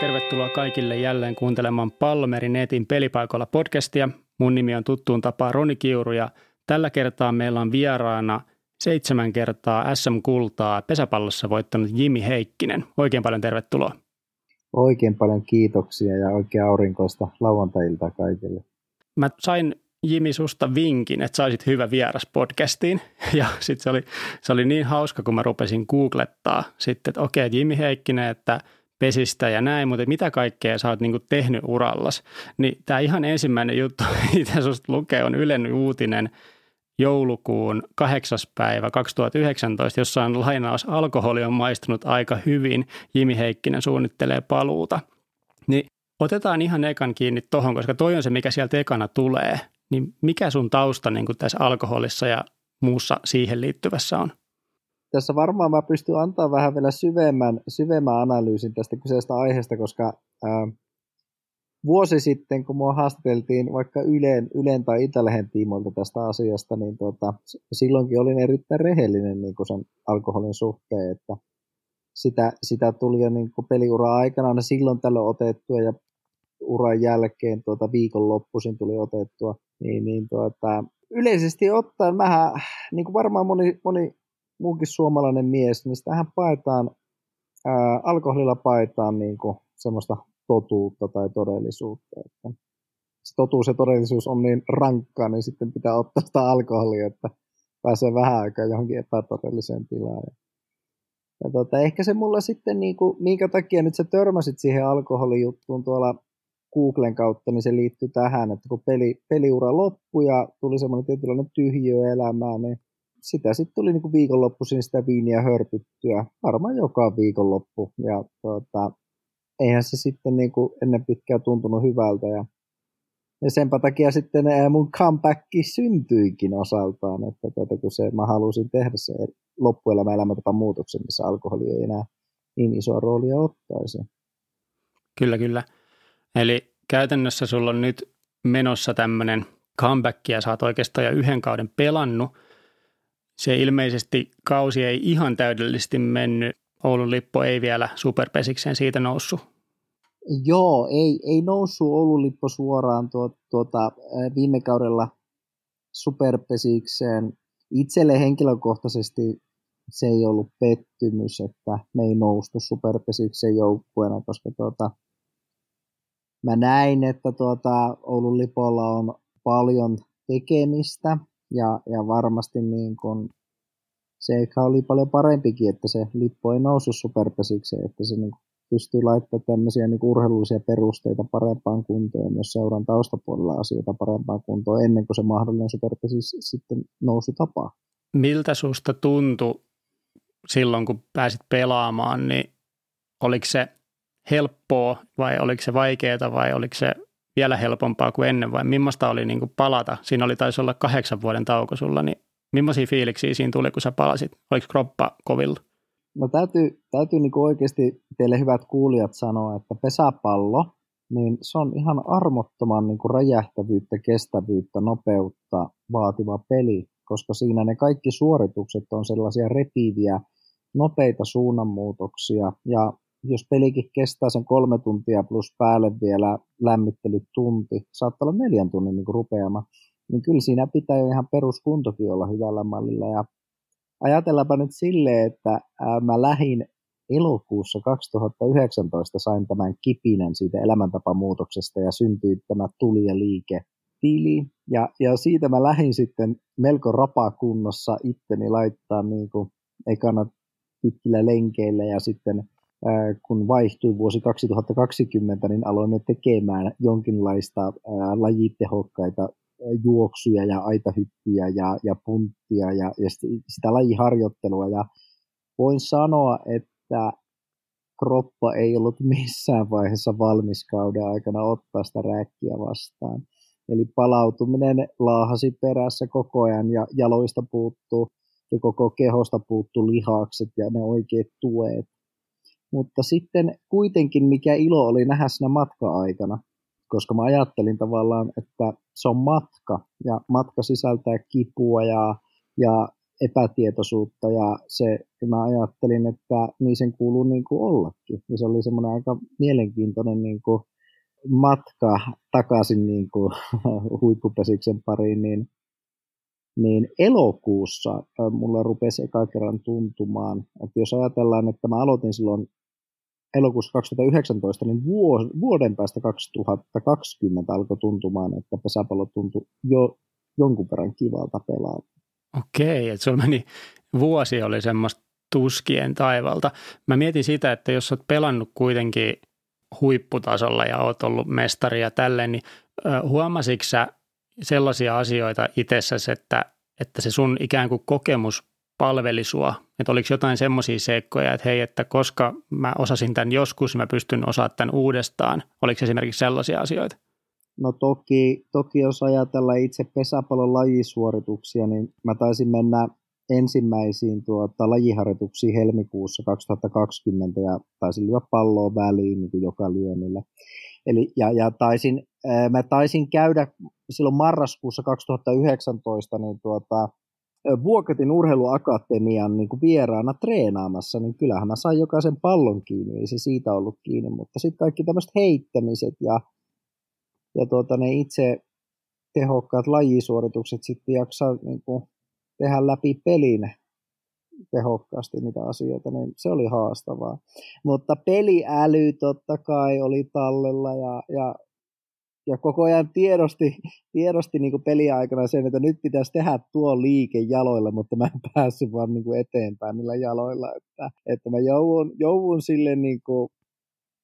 tervetuloa kaikille jälleen kuuntelemaan Palmeri Netin pelipaikoilla podcastia. Mun nimi on tuttuun tapaa Roni Kiuru ja tällä kertaa meillä on vieraana seitsemän kertaa SM-kultaa pesäpallossa voittanut Jimi Heikkinen. Oikein paljon tervetuloa. Oikein paljon kiitoksia ja oikein aurinkoista lauantailta kaikille. Mä sain Jimi susta vinkin, että saisit hyvä vieras podcastiin. Ja sitten se oli, se oli niin hauska, kun mä rupesin googlettaa sitten, että okei, Jimi Heikkinen, että pesistä ja näin, mutta mitä kaikkea sä oot niinku tehnyt urallas. Niin tämä ihan ensimmäinen juttu, mitä susta lukee, on Ylen uutinen joulukuun 8. päivä 2019, jossa on lainaus alkoholi on maistunut aika hyvin, Jimi Heikkinen suunnittelee paluuta. Niin otetaan ihan ekan kiinni tohon, koska toi on se, mikä sieltä ekana tulee. Niin mikä sun tausta niin tässä alkoholissa ja muussa siihen liittyvässä on? Tässä varmaan mä pystyn antaa vähän vielä syvemmän, syvemmän analyysin tästä kyseisestä aiheesta, koska ää, vuosi sitten, kun mua haastateltiin vaikka Ylen, Ylen tai Itälehen tiimoilta tästä asiasta, niin tuota, silloinkin olin erittäin rehellinen niin kuin sen alkoholin suhteen, että sitä, sitä tuli jo niin kuin peliura aikana aina silloin tällöin otettua ja uran jälkeen tuota viikonloppuisin tuli otettua, niin, niin tuota, yleisesti ottaen vähän, niin kuin varmaan moni, moni muukin suomalainen mies, niin sitähän paetaan, ää, alkoholilla paetaan niin kuin semmoista totuutta tai todellisuutta. Että se totuus ja todellisuus on niin rankkaa, niin sitten pitää ottaa sitä alkoholia, että pääsee vähän aikaa johonkin epätodelliseen tilaan. Ja tota, ehkä se mulla sitten, niin kuin, minkä takia nyt sä törmäsit siihen alkoholijuttuun tuolla Googlen kautta, niin se liittyy tähän, että kun peli, peliura loppui ja tuli semmoinen tietynlainen tyhjiö elämään, niin sitä sitten tuli niin kuin viikonloppuisin sitä viiniä hörpyttyä, varmaan joka viikonloppu. Ja tuota, eihän se sitten niin kuin ennen pitkään tuntunut hyvältä. Ja, ja senpä takia sitten mun comeback syntyikin osaltaan, että tuota, kun se, mä halusin tehdä se loppuelämä elämäntapan muutoksen, missä alkoholi ei enää niin isoa roolia ottaisi. Kyllä, kyllä. Eli käytännössä sulla on nyt menossa tämmöinen comeback ja sä oot oikeastaan jo yhden kauden pelannut. Se ilmeisesti kausi ei ihan täydellisesti mennyt. Oulun lippo ei vielä superpesikseen siitä noussut. Joo, ei, ei noussut Oulun lippo suoraan tuo, tuota, viime kaudella superpesikseen. Itselle henkilökohtaisesti se ei ollut pettymys, että me ei noustu superpesikseen joukkueena, koska tuota, mä näin, että tuota, Oulun lipolla on paljon tekemistä ja, ja varmasti niin kun, se ehkä oli paljon parempikin, että se lippu ei noussut superpesikseen, että se niin pystyy laittamaan tämmöisiä niin urheilullisia perusteita parempaan kuntoon myös seuran taustapuolella asioita parempaan kuntoon ennen kuin se mahdollinen superpesis sitten nousu tapaa. Miltä susta tuntui silloin, kun pääsit pelaamaan, niin oliko se helppoa vai oliko se vaikeaa vai oliko se vielä helpompaa kuin ennen vai millaista oli niin kuin palata? Siinä oli taisi olla kahdeksan vuoden tauko sulla, niin millaisia fiiliksiä siinä tuli, kun sä palasit? Oliko kroppa kovilla? No täytyy, täytyy niin oikeasti teille hyvät kuulijat sanoa, että pesäpallo, niin se on ihan armottoman niin kuin räjähtävyyttä, kestävyyttä, nopeutta vaativa peli, koska siinä ne kaikki suoritukset on sellaisia repiviä, nopeita suunnanmuutoksia ja jos pelikin kestää sen kolme tuntia plus päälle vielä lämmittelytunti, saattaa olla neljän tunnin niin rupeama, niin kyllä siinä pitää jo ihan peruskuntokin olla hyvällä mallilla. Ja ajatellaanpa nyt silleen, että mä lähin elokuussa 2019 sain tämän kipinen siitä elämäntapamuutoksesta ja syntyi tämä tuli ja liike tili. Ja, ja siitä mä lähdin sitten melko rapakunnossa itteni laittaa niin kuin ekana pitkillä lenkeillä ja sitten kun vaihtui vuosi 2020, niin aloin tekemään jonkinlaista lajitehokkaita juoksuja ja aitahyppyjä ja, ja punttia ja, ja sitä lajiharjoittelua. Ja voin sanoa, että kroppa ei ollut missään vaiheessa valmis kauden aikana ottaa sitä rääkkiä vastaan. Eli palautuminen laahasi perässä koko ajan ja jaloista puuttuu ja koko kehosta puuttuu lihakset ja ne oikeat tuet. Mutta sitten kuitenkin mikä ilo oli nähdä siinä matka-aikana, koska mä ajattelin tavallaan, että se on matka ja matka sisältää kipua ja, ja epätietoisuutta ja se, mä ajattelin, että niin sen kuuluu niin kuin ollakin. Ja se oli semmoinen aika mielenkiintoinen niin kuin matka takaisin niin kuin huippupesiksen pariin, niin, niin elokuussa mulla rupesi eka kerran tuntumaan, että jos ajatellaan, että mä aloitin silloin elokuussa 2019, niin vuoden päästä 2020 alkoi tuntumaan, että pesäpallo tuntui jo jonkun verran kivalta pelaa. Okei, että sulla meni vuosi oli semmoista tuskien taivalta. Mä mietin sitä, että jos oot pelannut kuitenkin huipputasolla ja oot ollut mestari ja tälleen, niin huomasitko sä sellaisia asioita itsessäsi, että, että se sun ikään kuin kokemus palveli sua? Että oliko jotain semmoisia seikkoja, että hei, että koska mä osasin tämän joskus, mä pystyn osaamaan tämän uudestaan. Oliko esimerkiksi sellaisia asioita? No toki, toki jos ajatellaan itse pesäpallon lajisuorituksia, niin mä taisin mennä ensimmäisiin tuota, lajiharjoituksiin helmikuussa 2020 ja taisin lyödä palloa väliin niin kuin joka lyönnillä. Eli, ja, ja taisin, ää, mä taisin käydä silloin marraskuussa 2019 niin tuota, Vuokatin urheiluakatemian niin kuin vieraana treenaamassa, niin kyllähän mä sain jokaisen pallon kiinni, ei se siitä ollut kiinni, mutta sitten kaikki tämmöiset heittämiset ja, ja tuota, ne itse tehokkaat lajisuoritukset sitten jaksaa niin kuin, tehdä läpi pelin tehokkaasti niitä asioita, niin se oli haastavaa. Mutta peliäly totta kai oli tallella ja, ja ja koko ajan tiedosti, tiedosti niin kuin peliaikana sen, että nyt pitäisi tehdä tuo liike jaloilla, mutta mä en päässyt vaan niin eteenpäin niillä jaloilla, että, että mä joudun, joudun sille niin kuin,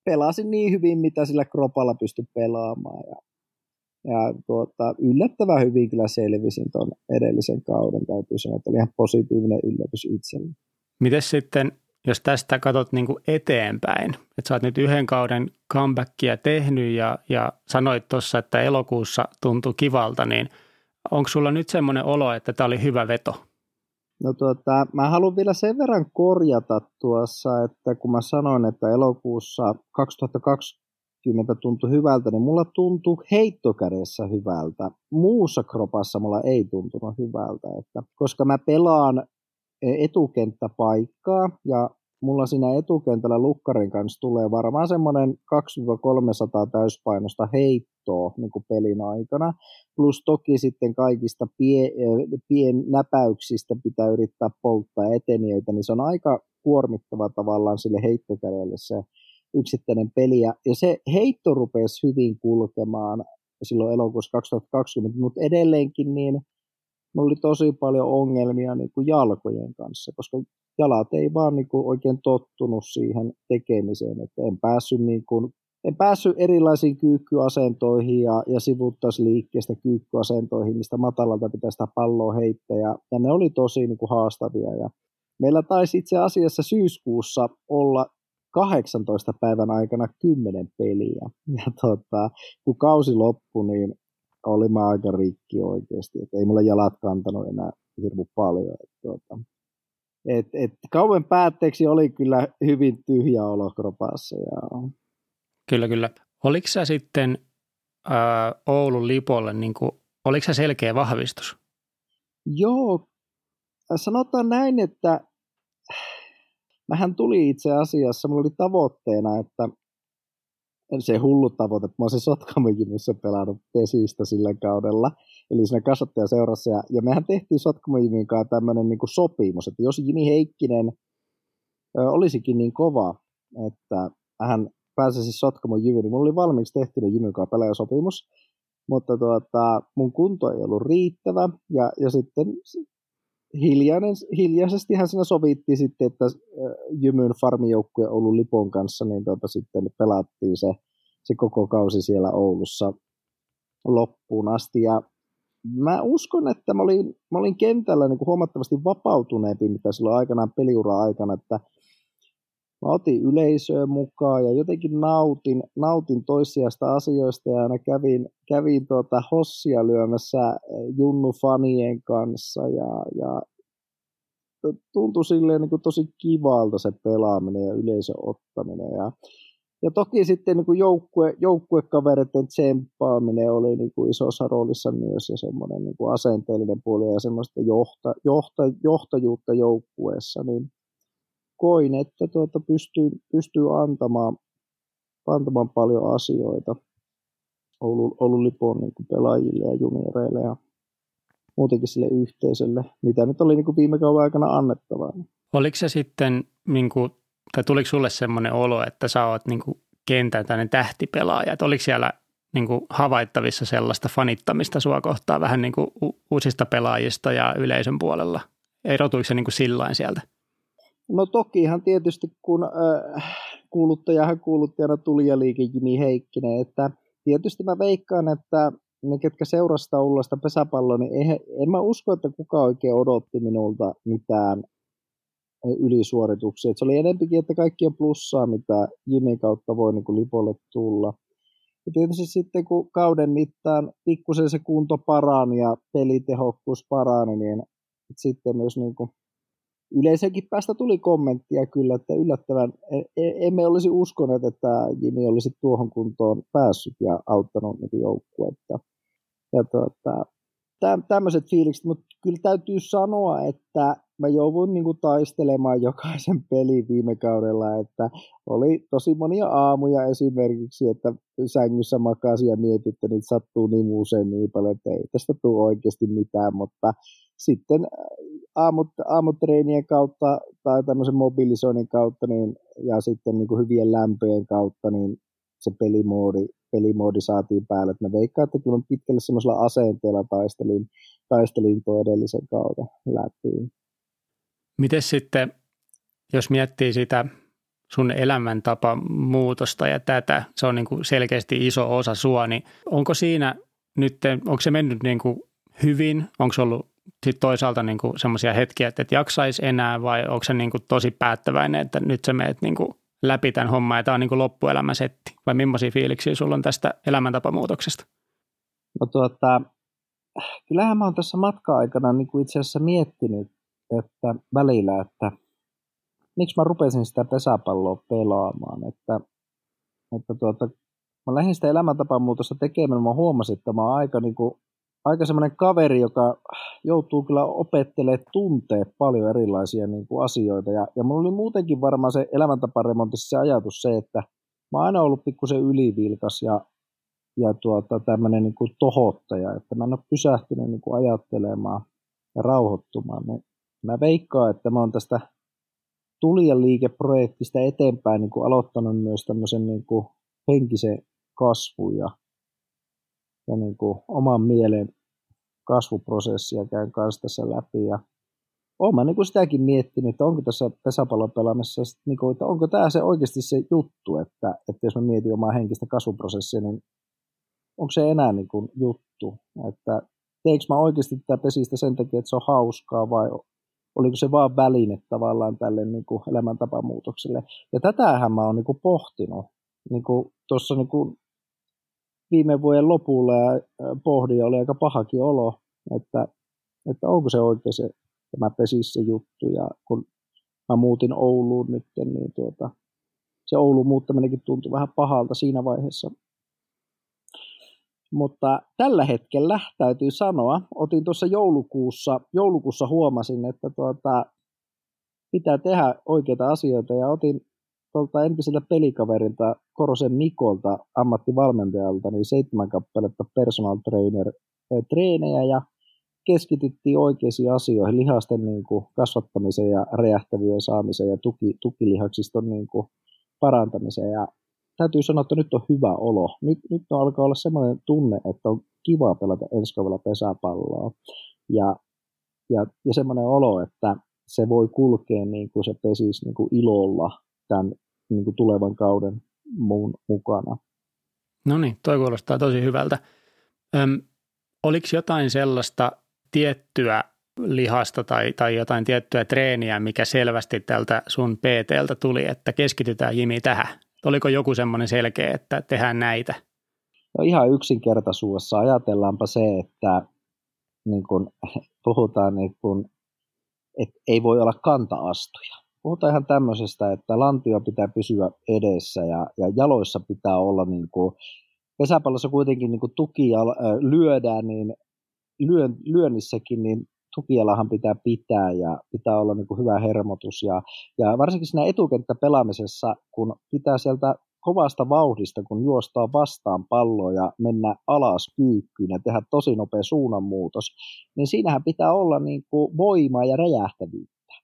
pelasin niin hyvin, mitä sillä kropalla pystyi pelaamaan ja, ja tuota, yllättävän hyvin kyllä selvisin tuon edellisen kauden, täytyy sanoa, että oli ihan positiivinen yllätys itselle. Miten sitten jos tästä katsot niin kuin eteenpäin, että sä oot nyt yhden kauden comebackia tehnyt ja, ja sanoit tuossa, että elokuussa tuntui kivalta, niin onko sulla nyt semmoinen olo, että tämä oli hyvä veto? No tuota, mä haluan vielä sen verran korjata tuossa, että kun mä sanoin, että elokuussa 2020 tuntui hyvältä, niin mulla tuntui heittokädessä hyvältä. Muussa kropassa mulla ei tuntunut hyvältä, että koska mä pelaan etukenttäpaikkaa ja mulla siinä etukentällä lukkarin kanssa tulee varmaan semmoinen 200-300 täyspainosta heittoa niin kuin pelin aikana. Plus toki sitten kaikista pie, pien näpäyksistä pitää yrittää polttaa eteniöitä, niin se on aika kuormittava tavallaan sille heittokädelle se yksittäinen peli. Ja se heitto rupesi hyvin kulkemaan silloin elokuussa 2020, mutta edelleenkin niin – mulla oli tosi paljon ongelmia niin kuin jalkojen kanssa, koska jalat ei vaan niin kuin oikein tottunut siihen tekemiseen, että en päässyt, niin kuin, en päässyt erilaisiin kyykkyasentoihin ja, ja sivuttaisliikkeestä kyykkyasentoihin, mistä matalalta pitää sitä palloa heittää, ja, ja ne oli tosi niin kuin haastavia, ja meillä taisi itse asiassa syyskuussa olla 18 päivän aikana 10 peliä. Ja tota, kun kausi loppui, niin oli mä aika rikki oikeasti, että ei mulla jalat kantanut enää hirmu paljon. Että, tuota, et, et, kauan päätteeksi oli kyllä hyvin tyhjä olo kropassa. Ja... Kyllä, kyllä. Oliko sä sitten ää, Oulun lipolle, niin kuin, oliko se selkeä vahvistus? Joo, sanotaan näin, että mähän tuli itse asiassa, mulla oli tavoitteena, että se hullu tavoite, mä olisin Sotkamojimissä pelannut pesistä sillä kaudella, eli siinä kasvattajaseurassa, ja, ja mehän tehtiin Sotkamojimin kanssa tämmöinen niin sopimus, että jos Jimi Heikkinen ö, olisikin niin kova, että hän pääsisi Sotkamon Jymy, niin mulla oli valmiiksi tehty Jymyn kanssa pelaajasopimus, mutta tuota, mun kunto ei ollut riittävä, ja, ja sitten hiljainen, hiljaisesti hän siinä sovittiin sitten, että Jymyn farmijoukkue Oulun Lipon kanssa, niin tuota, sitten pelattiin se, se koko kausi siellä Oulussa loppuun asti. Ja mä uskon, että mä olin, mä olin kentällä niin kuin huomattavasti vapautuneempi, mitä silloin aikanaan peliura aikana, että mä otin yleisöä mukaan ja jotenkin nautin, nautin toissijaista asioista ja aina kävin, kävin tuota hossia lyömässä eh, Junnu fanien kanssa ja, ja tuntui silleen niin kuin tosi kivalta se pelaaminen ja yleisön ottaminen ja, ja toki sitten niin kuin joukkue, joukkuekavereiden tsemppaaminen oli niin kuin isossa roolissa myös ja semmoinen niin kuin asenteellinen puoli ja semmoista johta, johta, johtajuutta joukkueessa, niin koin, että tuota pystyy, pystyy antamaan, antamaan paljon asioita Oulun, Oulun Lipon niin pelaajille ja junioreille ja muutenkin sille yhteisölle, mitä nyt oli niin kuin viime kauden aikana annettavaa. Oliko se sitten, niin kuin, tai tuliko sulle semmoinen olo, että sä oot niin kuin kentän tämmöinen tähtipelaaja, että oliko siellä niin kuin havaittavissa sellaista fanittamista sua kohtaan vähän niin kuin uusista pelaajista ja yleisön puolella? Erotuiko se niin kuin sillain sieltä? No tokihan tietysti, kun äh, kuuluttajahan kuuluttajana tuli ja liike Jimi Heikkinen, että tietysti mä veikkaan, että ne, ketkä seurasta Ullasta pesäpalloa, niin eihän, en mä usko, että kuka oikein odotti minulta mitään ylisuorituksia. Et se oli enempikin, että kaikki on plussaa, mitä Jimi kautta voi niin kuin Lipolle tulla. Ja tietysti sitten kun kauden mittaan pikkusen se kunto parani ja pelitehokkuus parani, niin sitten myös niin kuin yleisenkin päästä tuli kommenttia kyllä, että yllättävän e, e, emme olisi uskoneet, että Jimi olisi tuohon kuntoon päässyt ja auttanut niin joukkuetta. Ja tuota, tämmöiset fiilikset, mutta kyllä täytyy sanoa, että mä jouduin niin kuin taistelemaan jokaisen pelin viime kaudella, että oli tosi monia aamuja esimerkiksi, että sängyssä makasi ja mietit, että niitä sattuu niin usein niin paljon, että ei tästä tule oikeasti mitään, mutta sitten äh, aamut, aamutreenien kautta tai tämmöisen mobilisoinnin kautta niin, ja sitten niin kuin hyvien lämpöjen kautta, niin se pelimoodi, pelimoodi saatiin päälle. Että mä veikkaan, että kyllä pitkälle semmoisella asenteella taistelin, taistelin tuo edellisen kautta läpi. Miten sitten, jos miettii sitä sun elämäntapa muutosta ja tätä, se on niin kuin selkeästi iso osa sua, niin onko siinä nyt, onko se mennyt niin kuin hyvin, onko se ollut sit toisaalta niin semmoisia hetkiä, että et jaksaisi enää vai onko se niin kuin tosi päättäväinen, että nyt sä meet niin kuin läpi tämän homman ja tämä on niin kuin loppuelämä setti vai millaisia fiiliksiä sulla on tästä elämäntapamuutoksesta? No tuota, kyllähän mä oon tässä matka-aikana niin kuin itse asiassa miettinyt että välillä, että miksi mä rupesin sitä pesäpalloa pelaamaan, että, että tuota, mä lähdin sitä elämäntapamuutosta tekemään, mä huomasin, että mä oon aika, niin kuin, aika semmoinen kaveri, joka joutuu kyllä opettelemaan tuntee paljon erilaisia niin kuin asioita, ja, ja mulla oli muutenkin varmaan se elämäntaparemontissa se ajatus se, että mä oon aina ollut pikkusen ylivilkas ja, ja tuota, tämmöinen niin kuin tohottaja, että mä en ole pysähtynyt niin kuin ajattelemaan ja rauhoittumaan. Niin Mä veikkaan, että mä oon tästä Tulijan liikeprojektista eteenpäin niin kuin aloittanut myös tämmöisen niin kuin henkisen kasvun ja, ja niin kuin oman mielen kasvuprosessia käyn kanssa tässä läpi. Ja olen mä niin kuin sitäkin miettinyt, että onko tässä pesäpallon pelaamisessa, niin kuin, että onko tämä se oikeasti se juttu, että, että jos mä mietin omaa henkistä kasvuprosessia, niin onko se enää niin kuin juttu, että teekö mä oikeasti tätä pesistä sen takia, että se on hauskaa vai oliko se vaan väline tavallaan tälle niin kuin elämäntapamuutokselle. Ja tätähän mä oon niin kuin pohtinut niin kuin tuossa niin kuin viime vuoden lopulla ja pohdin, oli aika pahakin olo, että, että onko se oikein se tämä pesissä juttu. Ja kun mä muutin Ouluun nyt, niin tuota, se Oulun muuttaminenkin tuntui vähän pahalta siinä vaiheessa. Mutta tällä hetkellä täytyy sanoa, otin tuossa joulukuussa, joulukuussa huomasin, että tuota, pitää tehdä oikeita asioita ja otin tuolta entiseltä pelikaverilta Korosen Mikolta ammattivalmentajalta niin seitsemän kappaletta personal trainer treenejä ja keskityttiin oikeisiin asioihin, lihasten niin kuin kasvattamiseen ja räjähtävyyden saamiseen ja tuki, tukilihaksiston niin kuin parantamiseen. Ja täytyy sanoa, että nyt on hyvä olo. Nyt, nyt on alkaa olla semmoinen tunne, että on kiva pelata ensi kaudella pesäpalloa. Ja, ja, ja semmoinen olo, että se voi kulkea niin kuin se pesisi niin kuin ilolla tämän niin kuin tulevan kauden muun mukana. No niin, toi kuulostaa tosi hyvältä. Öm, oliko jotain sellaista tiettyä lihasta tai, tai jotain tiettyä treeniä, mikä selvästi tältä sun PTltä tuli, että keskitytään Jimi tähän? Oliko joku semmoinen selkeä, että tehdään näitä? No ihan yksinkertaisuudessa ajatellaanpa se, että niin kun puhutaan, niin kun, että ei voi olla kanta-astuja. puhutaan ihan tämmöisestä, että lantio pitää pysyä edessä ja, ja jaloissa pitää olla niin kuin, pesäpallossa kuitenkin niin kuin tuki lyödään, niin lyön, lyönnissäkin niin tukijalahan pitää pitää ja pitää olla niin kuin hyvä hermotus. Ja, ja varsinkin siinä etukenttäpelaamisessa, kun pitää sieltä kovasta vauhdista, kun juostaa vastaan palloa ja mennä alas kyykkyyn ja tehdä tosi nopea suunnanmuutos, niin siinähän pitää olla niin kuin voimaa ja räjähtävyyttä.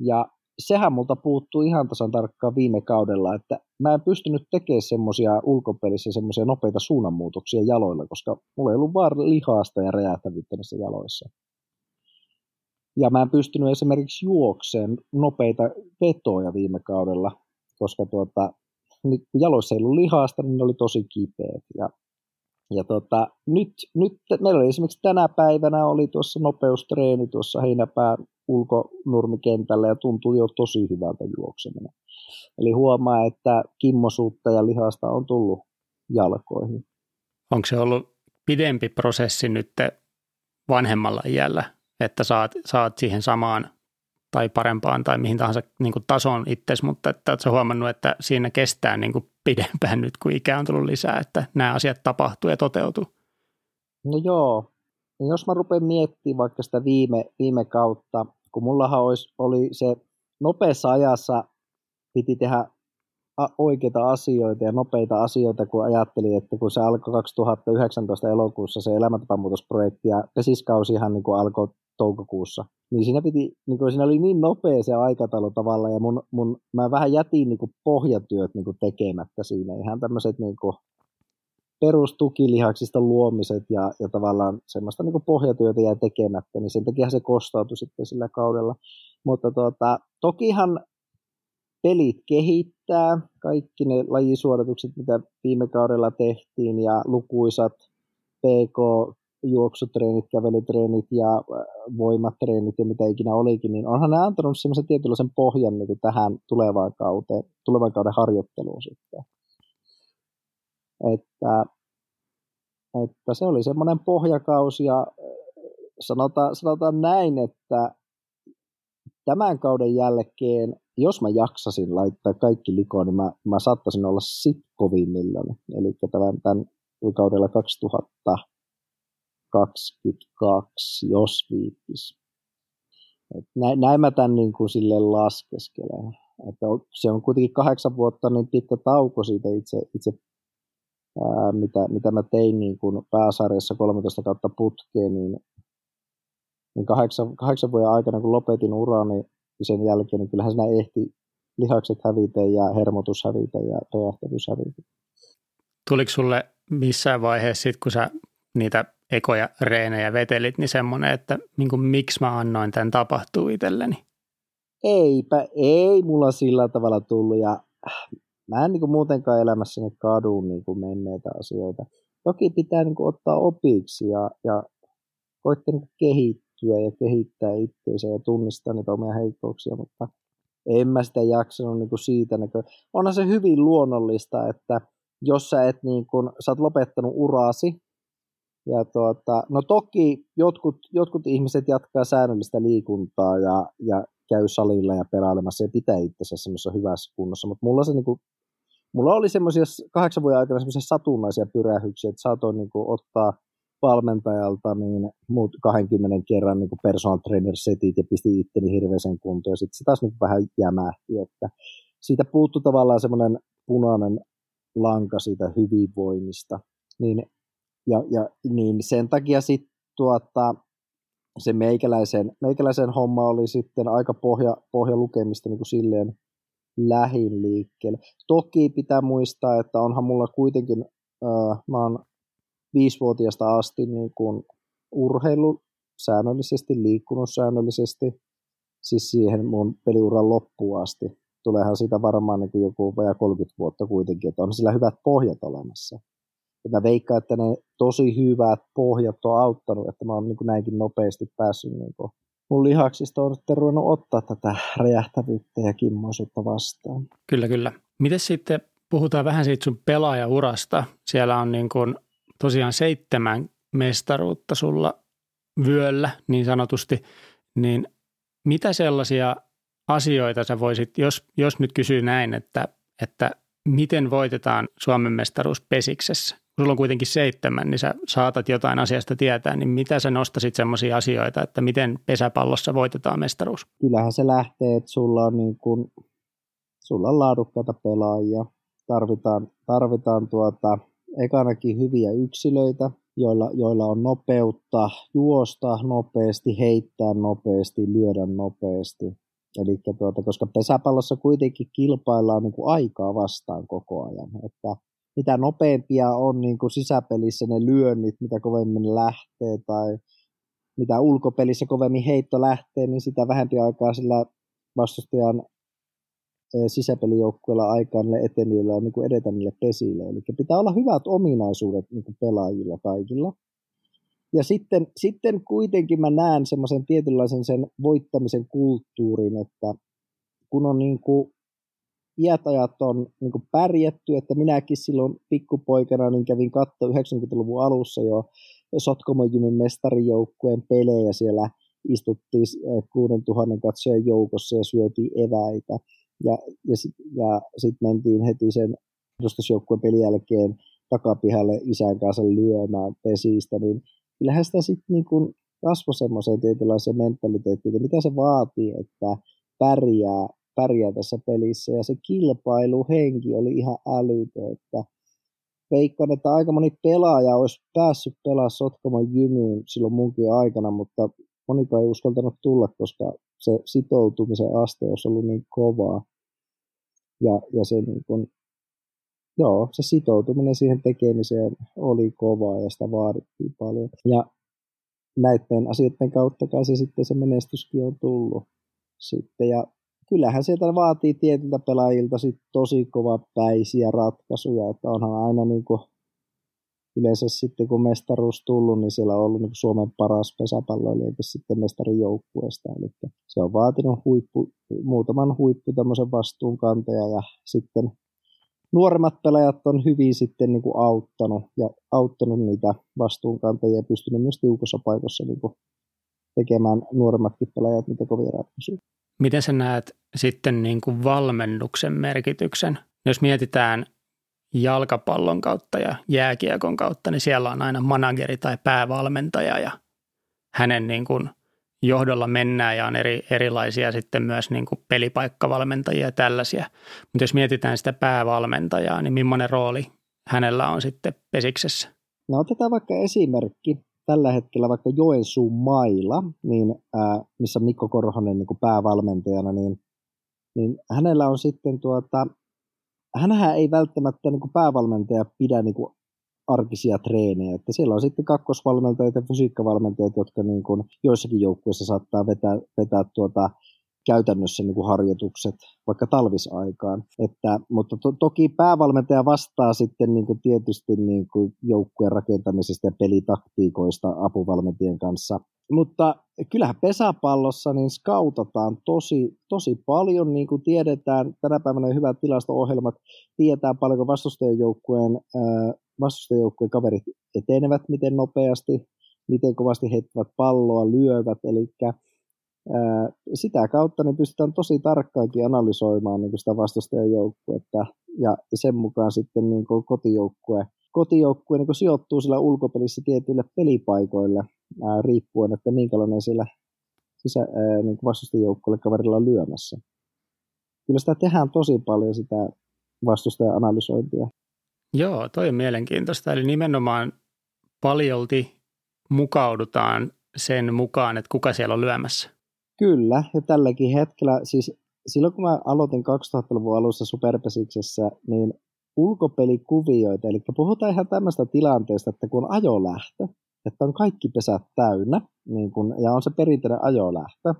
Ja sehän multa puuttuu ihan tasan tarkkaan viime kaudella, että mä en pystynyt tekemään semmoisia ulkopelissä semmoisia nopeita suunnanmuutoksia jaloilla, koska mulla ei ollut vaan lihasta ja räjähtävyyttä niissä jaloissa. Ja mä en pystynyt esimerkiksi juokseen nopeita vetoja viime kaudella, koska tuota, niin kun jaloissa ei ollut lihasta, niin ne oli tosi kipeät. Ja, ja tota, nyt, nyt, meillä oli esimerkiksi tänä päivänä oli tuossa nopeustreeni tuossa heinäpään ulkonurmikentällä ja tuntui jo tosi hyvältä juokseminen. Eli huomaa, että kimmosuutta ja lihasta on tullut jalkoihin. Onko se ollut pidempi prosessi nyt vanhemmalla iällä, että saat, saat siihen samaan tai parempaan tai mihin tahansa niin kuin tasoon itsesi, mutta että oletko huomannut, että siinä kestää niin kuin pidempään nyt, kun ikää on tullut lisää, että nämä asiat tapahtuu ja toteutuu? No joo, jos mä rupean miettimään vaikka sitä viime, viime kautta, kun mullahan olisi, oli se nopeassa ajassa piti tehdä oikeita asioita ja nopeita asioita, kun ajattelin, että kun se alkoi 2019 elokuussa se elämäntapamuutosprojekti ja pesiskausihan niin alkoi toukokuussa, niin siinä, piti, niin kuin siinä oli niin nopea se aikataulu tavallaan ja mun, mun, mä vähän jätin niin kuin pohjatyöt niin kuin tekemättä siinä, ihan tämmöiset niin kuin perustukilihaksista luomiset ja, ja tavallaan semmoista niin pohjatyötä jäi tekemättä, niin sen takia se kostautui sitten sillä kaudella. Mutta tuota, tokihan pelit kehittää, kaikki ne lajisuoritukset, mitä viime kaudella tehtiin ja lukuisat PK juoksutreenit, kävelytreenit ja äh, voimatreenit ja mitä ikinä olikin, niin onhan ne antanut semmoisen tietynlaisen pohjan niin kuin tähän tulevaan kauteen, tulevan kauden harjoitteluun sitten. Että, että se oli semmoinen pohjakausi ja äh, sanotaan, sanotaan näin, että tämän kauden jälkeen, jos mä jaksasin laittaa kaikki likoon, niin mä, mä saattaisin olla sitkovimmillaan. Eli tämän, tämän kaudella 2022, jos viittis. näin, näin mä tämän niin kuin sille laskeskelen. Että se on kuitenkin kahdeksan vuotta niin pitkä tauko siitä itse, itse ää, mitä, mitä mä tein niin kuin pääsarjassa 13 kautta putkeen, niin niin kahdeksan, kahdeksan vuoden aikana, kun lopetin urani niin sen jälkeen, niin kyllähän siinä ehti lihakset hävitä ja hermotus hävitä ja räjähtävyys hävitä. Tuliko sulle missään vaiheessa, sit, kun sä niitä ekoja reenejä vetelit, niin semmoinen, että niin kuin, miksi mä annoin tämän tapahtuu itselleni? Eipä, ei mulla sillä tavalla tullut ja mä en niin kuin muutenkaan elämässäni kadu niin kuin menneitä asioita. Toki pitää niin kuin ottaa opiksi ja, ja koittaa niin kehittyä ja kehittää itseensä ja tunnistaa niitä omia heikkouksia, mutta en mä sitä jaksanut niin kuin siitä näkö. Onhan se hyvin luonnollista, että jos sä et niin kuin, sä oot lopettanut uraasi, ja tuota, no toki jotkut, jotkut ihmiset jatkaa säännöllistä liikuntaa ja, ja käy salilla ja pelailemassa ja pitää itsensä semmoisessa hyvässä kunnossa, mutta mulla se niinku, mulla oli semmoisia kahdeksan vuoden aikana semmoisia satunnaisia pyrähyksiä, että saatoin niinku ottaa valmentajalta niin muut 20 kerran niin kuin personal trainer setit ja pisti itteni hirveäsen kuntoon ja sitten se taas niin vähän jämähti, että siitä puuttu tavallaan semmoinen punainen lanka siitä hyvinvoinnista, niin, ja, ja, niin sen takia sitten tuota, se meikäläisen, meikäläisen homma oli sitten aika pohja, pohja lukemista niin kuin silleen lähin liikkeelle. Toki pitää muistaa, että onhan mulla kuitenkin, äh, mä oon viisivuotiaasta asti niin kuin urheilu säännöllisesti, liikkunut säännöllisesti, siis siihen mun peliuran loppuun asti. Tuleehan sitä varmaan niin kuin joku vajaa 30 vuotta kuitenkin, että on sillä hyvät pohjat olemassa. Ja mä veikkaan, että ne tosi hyvät pohjat on auttanut, että mä oon niin näinkin nopeasti päässyt niin kuin mun lihaksista on sitten ruvennut ottaa tätä räjähtävyyttä ja kimmoisuutta vastaan. Kyllä, kyllä. Miten sitten puhutaan vähän siitä sun pelaajaurasta? Siellä on niin kuin tosiaan seitsemän mestaruutta sulla vyöllä niin sanotusti, niin mitä sellaisia asioita sä voisit, jos, jos nyt kysyy näin, että, että miten voitetaan Suomen mestaruus pesiksessä? Kun sulla on kuitenkin seitsemän, niin sä saatat jotain asiasta tietää, niin mitä sä nostasit semmoisia asioita, että miten pesäpallossa voitetaan mestaruus? Kyllähän se lähtee, että sulla on, niin kuin, sulla on laadukkaita pelaajia, tarvitaan, tarvitaan tuota, ekanakin hyviä yksilöitä, joilla, joilla on nopeutta juosta nopeasti, heittää nopeasti, lyödä nopeasti. Eli tuota, koska pesäpallossa kuitenkin kilpaillaan niin kuin aikaa vastaan koko ajan. Että mitä nopeampia on niin kuin sisäpelissä ne lyönnit, mitä kovemmin lähtee tai mitä ulkopelissä kovemmin heitto lähtee, niin sitä vähempi aikaa sillä vastustajan sisäpelijoukkueella aikaa niille etenijöille on niin kuin edetä niille pesille. Eli pitää olla hyvät ominaisuudet niin kuin pelaajilla kaikilla. Ja sitten, sitten kuitenkin mä näen semmoisen tietynlaisen sen voittamisen kulttuurin, että kun on niin kuin iät ajat on niin kuin pärjätty, että minäkin silloin pikkupoikana niin kävin katto 90-luvun alussa jo Sotkamojymin mestarijoukkueen pelejä siellä istuttiin 6000 katsojan joukossa ja syötiin eväitä. Ja, ja sitten ja sit mentiin heti sen edustusjoukkueen pelin jälkeen takapihalle isän kanssa lyömään pesistä, niin kyllähän sitä sitten niin kasvoi semmoiseen tietynlaiseen mentaliteettiin, että mitä se vaatii, että pärjää, pärjää tässä pelissä. Ja se kilpailuhenki oli ihan älytö, että veikkaan, että aika moni pelaaja olisi päässyt pelaa Sotkamon jymyyn silloin munkin aikana, mutta monikaan ei uskaltanut tulla, koska se sitoutumisen aste olisi ollut niin kovaa. Ja, ja se, niin kuin, joo, se sitoutuminen siihen tekemiseen oli kovaa ja sitä vaadittiin paljon. Ja näiden asioiden kautta kai se sitten se menestyskin on tullut sitten. Ja kyllähän sieltä vaatii tietyltä pelaajilta sit tosi kova päisiä ratkaisuja, että onhan aina niin kuin yleensä sitten kun mestaruus tullut, niin siellä on ollut niin Suomen paras pesäpalloilija sitten mestarijoukkueesta. Eli se on vaatinut huippu, muutaman huippu tämmöisen vastuunkantaja ja sitten nuoremmat pelaajat on hyvin sitten niin kuin auttanut ja auttanut niitä vastuunkantajia ja pystynyt myös tiukossa paikassa niin kuin tekemään nuoremmatkin pelaajat niitä kovia ratkaisuja. Miten sä näet sitten niin kuin valmennuksen merkityksen? Jos mietitään jalkapallon kautta ja jääkiekon kautta, niin siellä on aina manageri tai päävalmentaja ja hänen niin kuin johdolla mennään ja on eri, erilaisia sitten myös niin kuin pelipaikkavalmentajia ja tällaisia. Mutta jos mietitään sitä päävalmentajaa, niin millainen rooli hänellä on sitten pesiksessä? No otetaan vaikka esimerkki tällä hetkellä vaikka Joensuun mailla, niin, ää, missä Mikko Korhonen niin päävalmentajana, niin, niin hänellä on sitten tuota, hänhän ei välttämättä niin kuin päävalmentaja pidä niin kuin arkisia treenejä. Että siellä on sitten kakkosvalmentajat ja fysiikkavalmentajat, jotka niin kuin joissakin joukkueissa saattaa vetää, vetää tuota käytännössä niin kuin harjoitukset vaikka talvisaikaan. Että, mutta to, toki päävalmentaja vastaa sitten niin kuin tietysti niin kuin joukkueen rakentamisesta ja pelitaktiikoista apuvalmentajien kanssa. Mutta kyllähän pesäpallossa niin skautataan tosi, tosi paljon, niin kuin tiedetään, tänä päivänä hyvät tilasto-ohjelmat, tietää paljonko vastustajajoukkueen, vastustajajoukkueen kaverit etenevät, miten nopeasti, miten kovasti heittävät palloa, lyövät, eli sitä kautta niin pystytään tosi tarkkaankin analysoimaan niin sitä vastustajan joukkuetta ja sen mukaan sitten niin kotijoukkue, kotijoukkue niin sijoittuu sillä ulkopelissä tietyille pelipaikoille ää, riippuen, että minkälainen siellä sisä, ää, niin vastustajoukkueelle kaverilla on lyömässä. Kyllä sitä tehdään tosi paljon sitä vastustajan analysointia. Joo, toi on mielenkiintoista. Eli nimenomaan paljolti mukaudutaan sen mukaan, että kuka siellä on lyömässä. Kyllä, ja tälläkin hetkellä, siis silloin kun mä aloitin 2000-luvun alussa Superpesiksessä, niin ulkopelikuvioita, eli puhutaan ihan tämmöistä tilanteesta, että kun on ajolähtö, että on kaikki pesät täynnä, niin kun, ja on se perinteinen ajolähtö,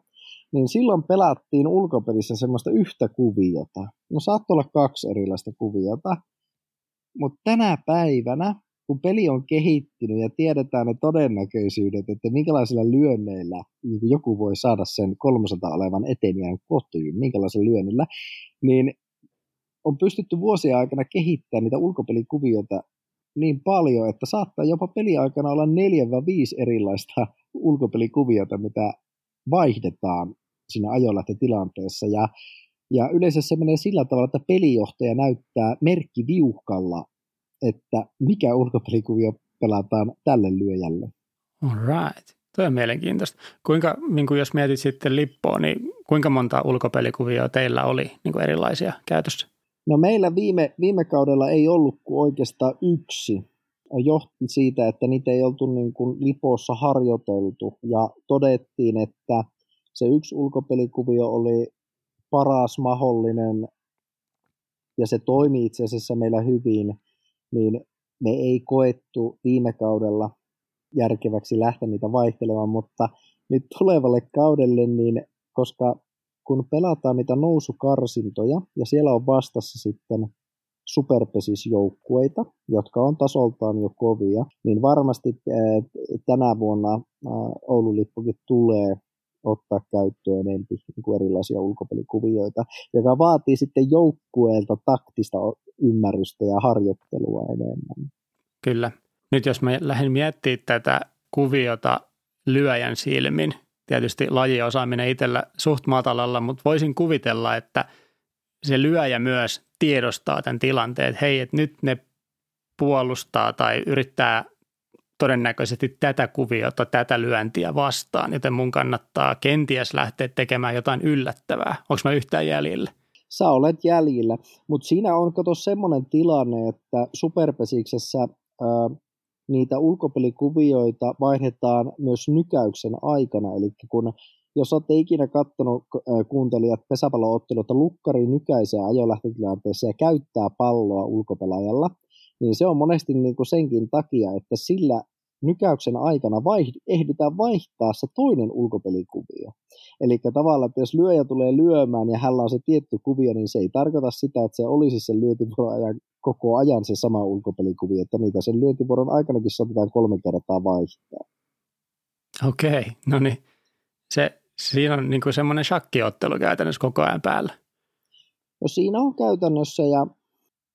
niin silloin pelattiin ulkopelissä semmoista yhtä kuviota. No saattoi olla kaksi erilaista kuviota, mutta tänä päivänä kun peli on kehittynyt ja tiedetään ne todennäköisyydet, että minkälaisilla lyönneillä joku voi saada sen 300 olevan eteniän kotiin, minkälaisella lyönnillä, niin on pystytty vuosien aikana kehittämään niitä ulkopelikuvioita niin paljon, että saattaa jopa peliaikana olla neljä vai viisi erilaista ulkopelikuviota, mitä vaihdetaan siinä ajolähtötilanteessa. Ja, ja yleensä se menee sillä tavalla, että pelijohtaja näyttää merkki viuhkalla, että mikä ulkopelikuvio pelataan tälle lyöjälle. All right. Tuo on mielenkiintoista. Kuinka, niin kuin jos mietit sitten Lippoa, niin kuinka monta ulkopelikuvioa teillä oli niin kuin erilaisia käytössä? No meillä viime, viime kaudella ei ollut kuin oikeastaan yksi. Johti siitä, että niitä ei oltu niin kuin Lipossa harjoiteltu ja todettiin, että se yksi ulkopelikuvio oli paras mahdollinen ja se toimi itse asiassa meillä hyvin, niin me ei koettu viime kaudella järkeväksi lähteä niitä vaihtelemaan, mutta nyt tulevalle kaudelle, niin koska kun pelataan niitä nousukarsintoja ja siellä on vastassa sitten superpesisjoukkueita, jotka on tasoltaan jo kovia, niin varmasti tänä vuonna Oulun lippukin tulee ottaa käyttöön enemmän niin kuin erilaisia ulkopelikuvioita, joka vaatii sitten joukkueelta taktista ymmärrystä ja harjoittelua enemmän. Kyllä. Nyt jos mä lähden miettimään tätä kuviota lyöjän silmin, tietysti lajiosaaminen itsellä suht matalalla, mutta voisin kuvitella, että se lyöjä myös tiedostaa tämän tilanteen, että hei, että nyt ne puolustaa tai yrittää todennäköisesti tätä kuviota, tätä lyöntiä vastaan, joten mun kannattaa kenties lähteä tekemään jotain yllättävää. Onko mä yhtään jäljellä? Sä olet jäljillä, mutta siinä on kato semmoinen tilanne, että superpesiksessä ää, niitä ulkopelikuvioita vaihdetaan myös nykäyksen aikana, eli kun jos olette ikinä katsonut kuuntelijat pesäpalloottelua, lukkari nykäisee ajolähtötilanteessa ja käyttää palloa ulkopelaajalla, niin se on monesti niin kuin senkin takia, että sillä nykäyksen aikana vaihd, ehditään vaihtaa se toinen ulkopelikuvio. Eli tavallaan, että jos lyöjä tulee lyömään ja hänellä on se tietty kuvio, niin se ei tarkoita sitä, että se olisi sen lyöntivuoron koko ajan se sama ulkopelikuvio, että niitä sen lyöntivuoron aikanakin saatetaan kolme kertaa vaihtaa. Okei, okay, no niin. Se, siinä on niin semmoinen shakkiottelu käytännössä koko ajan päällä. No siinä on käytännössä ja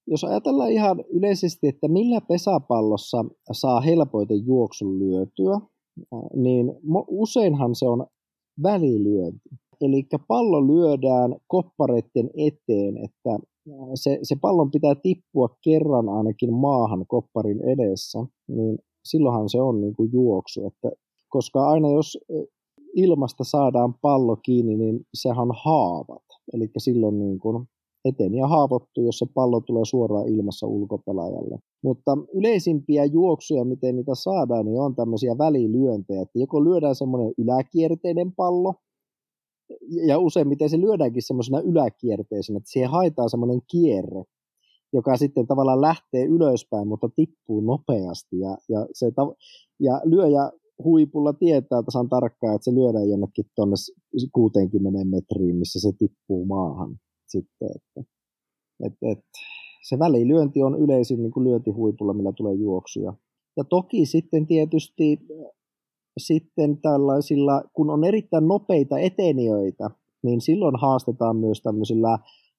jos ajatellaan ihan yleisesti, että millä pesäpallossa saa helpoiten juoksun lyötyä, niin useinhan se on välilyönti. Eli pallo lyödään koppareiden eteen, että se, se pallon pitää tippua kerran ainakin maahan kopparin edessä, niin silloinhan se on niin kuin juoksu. Että, koska aina jos ilmasta saadaan pallo kiinni, niin sehän on haavat. Eli silloin niin kuin ja haavoittuu, jos se pallo tulee suoraan ilmassa ulkopelaajalle. Mutta yleisimpiä juoksuja, miten niitä saadaan, niin on tämmöisiä välilyöntejä, että joko lyödään semmoinen yläkierteinen pallo, ja useimmiten se lyödäänkin semmoisena yläkierteisenä, että siihen haetaan semmoinen kierre, joka sitten tavallaan lähtee ylöspäin, mutta tippuu nopeasti. Ja, ja, se, ja lyöjä huipulla tietää tasan tarkkaan, että se lyödään jonnekin tuonne 60 metriin, missä se tippuu maahan sitten, että et, et, se välilyönti on yleisin niin kuin lyöntihuipulla, millä tulee juoksuja. Ja toki sitten tietysti sitten tällaisilla, kun on erittäin nopeita etenijöitä, niin silloin haastetaan myös tämmöisillä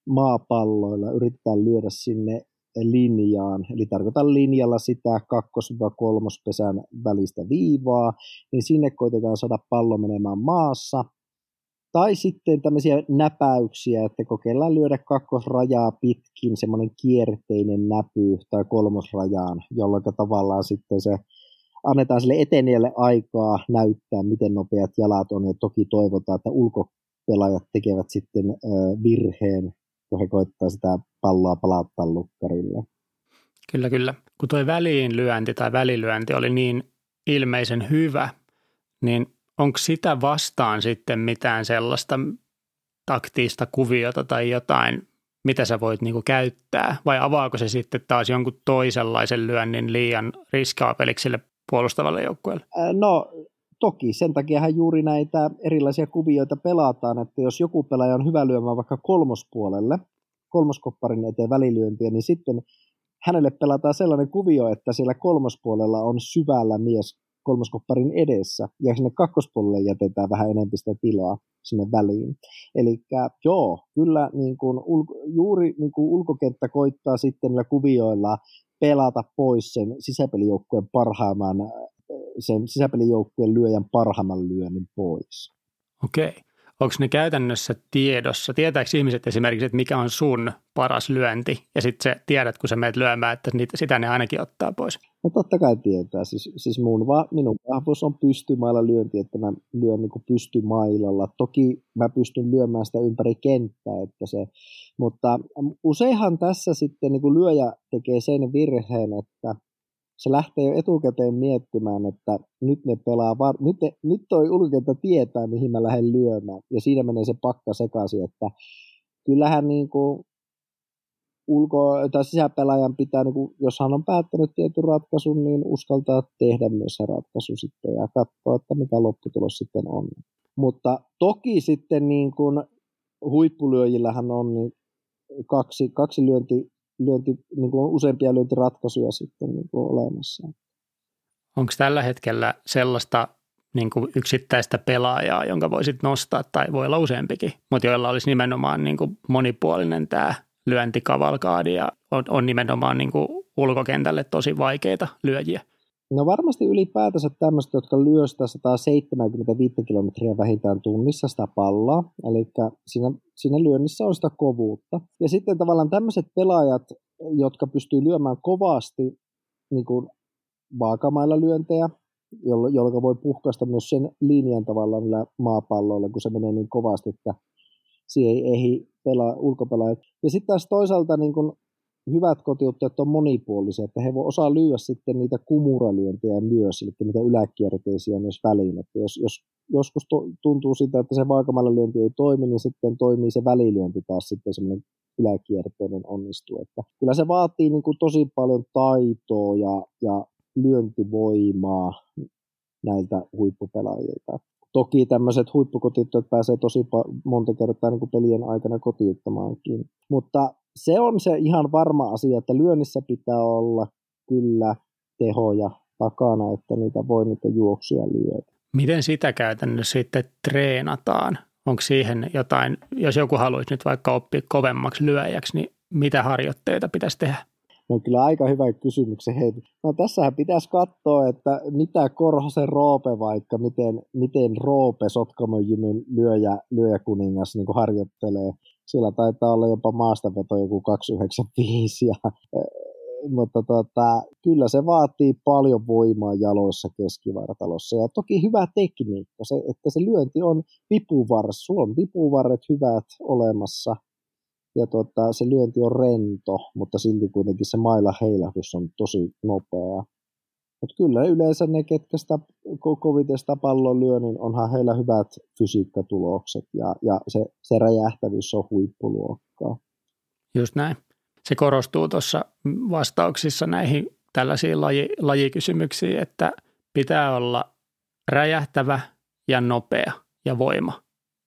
maapalloilla, yritetään lyödä sinne linjaan, eli tarkoitan linjalla sitä kakkos-kolmospesän välistä viivaa, niin sinne koitetaan saada pallo menemään maassa, tai sitten tämmöisiä näpäyksiä, että kokeillaan lyödä kakkosrajaa pitkin semmoinen kierteinen näpy tai kolmosrajaan, jolloin tavallaan sitten se annetaan sille etenijälle aikaa näyttää, miten nopeat jalat on, ja toki toivotaan, että ulkopelaajat tekevät sitten virheen, kun he koittaa sitä palloa palauttaa lukkarille. Kyllä, kyllä. Kun tuo väliinlyönti tai välilyönti oli niin ilmeisen hyvä, niin onko sitä vastaan sitten mitään sellaista taktista kuviota tai jotain, mitä sä voit niinku käyttää, vai avaako se sitten taas jonkun toisenlaisen lyönnin liian riskaapeliksi puolustavalle joukkueelle? No toki, sen takiahan juuri näitä erilaisia kuvioita pelataan, että jos joku pelaaja on hyvä lyömään vaikka kolmospuolelle, kolmoskopparin eteen välilyöntiä, niin sitten hänelle pelataan sellainen kuvio, että siellä kolmospuolella on syvällä mies kolmoskopparin edessä, ja sinne kakkospuolelle jätetään vähän enemmän sitä tilaa sinne väliin. Eli joo, kyllä niin kuin ulko, juuri niin kuin ulkokenttä koittaa sitten niillä kuvioilla pelata pois sen sisäpelijoukkueen parhaimman, sen sisäpelijoukkueen lyöjän parhaimman lyönnin pois. Okei. onko ne käytännössä tiedossa? Tietääkö ihmiset esimerkiksi, että mikä on sun paras lyönti ja sitten tiedät, kun sä meet lyömään, että niitä, sitä ne ainakin ottaa pois? No totta kai tietää. Siis, siis mun va, minun vahvuus on pystymailla lyönti, että mä lyön niin pystymailalla. Toki mä pystyn lyömään sitä ympäri kenttää, että se, mutta useinhan tässä sitten niin lyöjä tekee sen virheen, että se lähtee jo etukäteen miettimään, että nyt ne pelaa, var- nyt, ne, nyt toi ulkokenttä tietää, mihin mä lähden lyömään. Ja siinä menee se pakka sekaisin, että kyllähän niin kuin ulko- tai sisäpelaajan pitää, niin kuin, jos hän on päättänyt tietyn ratkaisun, niin uskaltaa tehdä myös se ratkaisu sitten ja katsoa, että mikä lopputulos sitten on. Mutta toki sitten niin kuin huippulyöjillähän on niin kaksi, kaksi lyönti, lyönti, niin kuin useampia lyöntiratkaisuja sitten niin kuin olemassa. Onko tällä hetkellä sellaista niin kuin yksittäistä pelaajaa, jonka voisit nostaa, tai voi olla useampikin, mutta joilla olisi nimenomaan niin kuin monipuolinen tämä lyöntikavalkaadi ja on, on nimenomaan niin kuin ulkokentälle tosi vaikeita lyöjiä? No varmasti ylipäätänsä tämmöiset, jotka lyö sitä 175 kilometriä vähintään tunnissa sitä palloa, eli siinä, siinä lyönnissä on sitä kovuutta. Ja sitten tavallaan tämmöiset pelaajat, jotka pystyy lyömään kovasti niin kuin vaakamailla lyöntejä, jolloin voi puhkaista myös sen linjan tavallaan niillä maapalloilla, kun se menee niin kovasti, että siihen ei ehdi pelaa, ulkopelaajat. Ja sitten taas toisaalta niin kun hyvät kotiuttajat on monipuolisia, että he voi osaa lyödä sitten niitä kumuralyöntejä myös, eli niitä yläkierteisiä myös väliin. Että jos, jos joskus to, tuntuu sitä, että se vaakamalla lyönti ei toimi, niin sitten toimii se välilyönti taas sitten semmoinen yläkierteinen onnistuu. Että kyllä se vaatii niin kuin tosi paljon taitoa ja, ja lyöntivoimaa näiltä huippupelaajilta. Toki tämmöiset huippukotittajat pääsee tosi monta kertaa niin kuin pelien aikana kotiuttamaankin. Mutta se on se ihan varma asia, että lyönnissä pitää olla kyllä tehoja takana, että niitä voi niitä juoksuja lyödä. Miten sitä käytännössä sitten treenataan? Onko siihen jotain, jos joku haluaisi nyt vaikka oppia kovemmaksi lyöjäksi, niin mitä harjoitteita pitäisi tehdä? No kyllä aika hyvä kysymyksen heitä. No tässähän pitäisi katsoa, että mitä Korhosen Roope vaikka, miten, miten Roope Sotkamojymyn lyöjä, lyöjäkuningas niin harjoittelee. Siellä taitaa olla jopa maastaveto joku 295 ja mutta tota, kyllä se vaatii paljon voimaa jaloissa keskivartalossa ja toki hyvä tekniikka, se, että se lyönti on vipuvarsi, sulla on vipuvarret hyvät olemassa – ja tota, se lyönti on rento, mutta silti kuitenkin se mailla heilahdus on tosi nopea. Mutta kyllä yleensä ne, ketkä sitä koviten sitä pallon lyö, niin onhan heillä hyvät fysiikkatulokset ja, ja se, se räjähtävyys on huippuluokkaa. Just näin. Se korostuu tuossa vastauksissa näihin tällaisiin laji, lajikysymyksiin, että pitää olla räjähtävä ja nopea ja voima.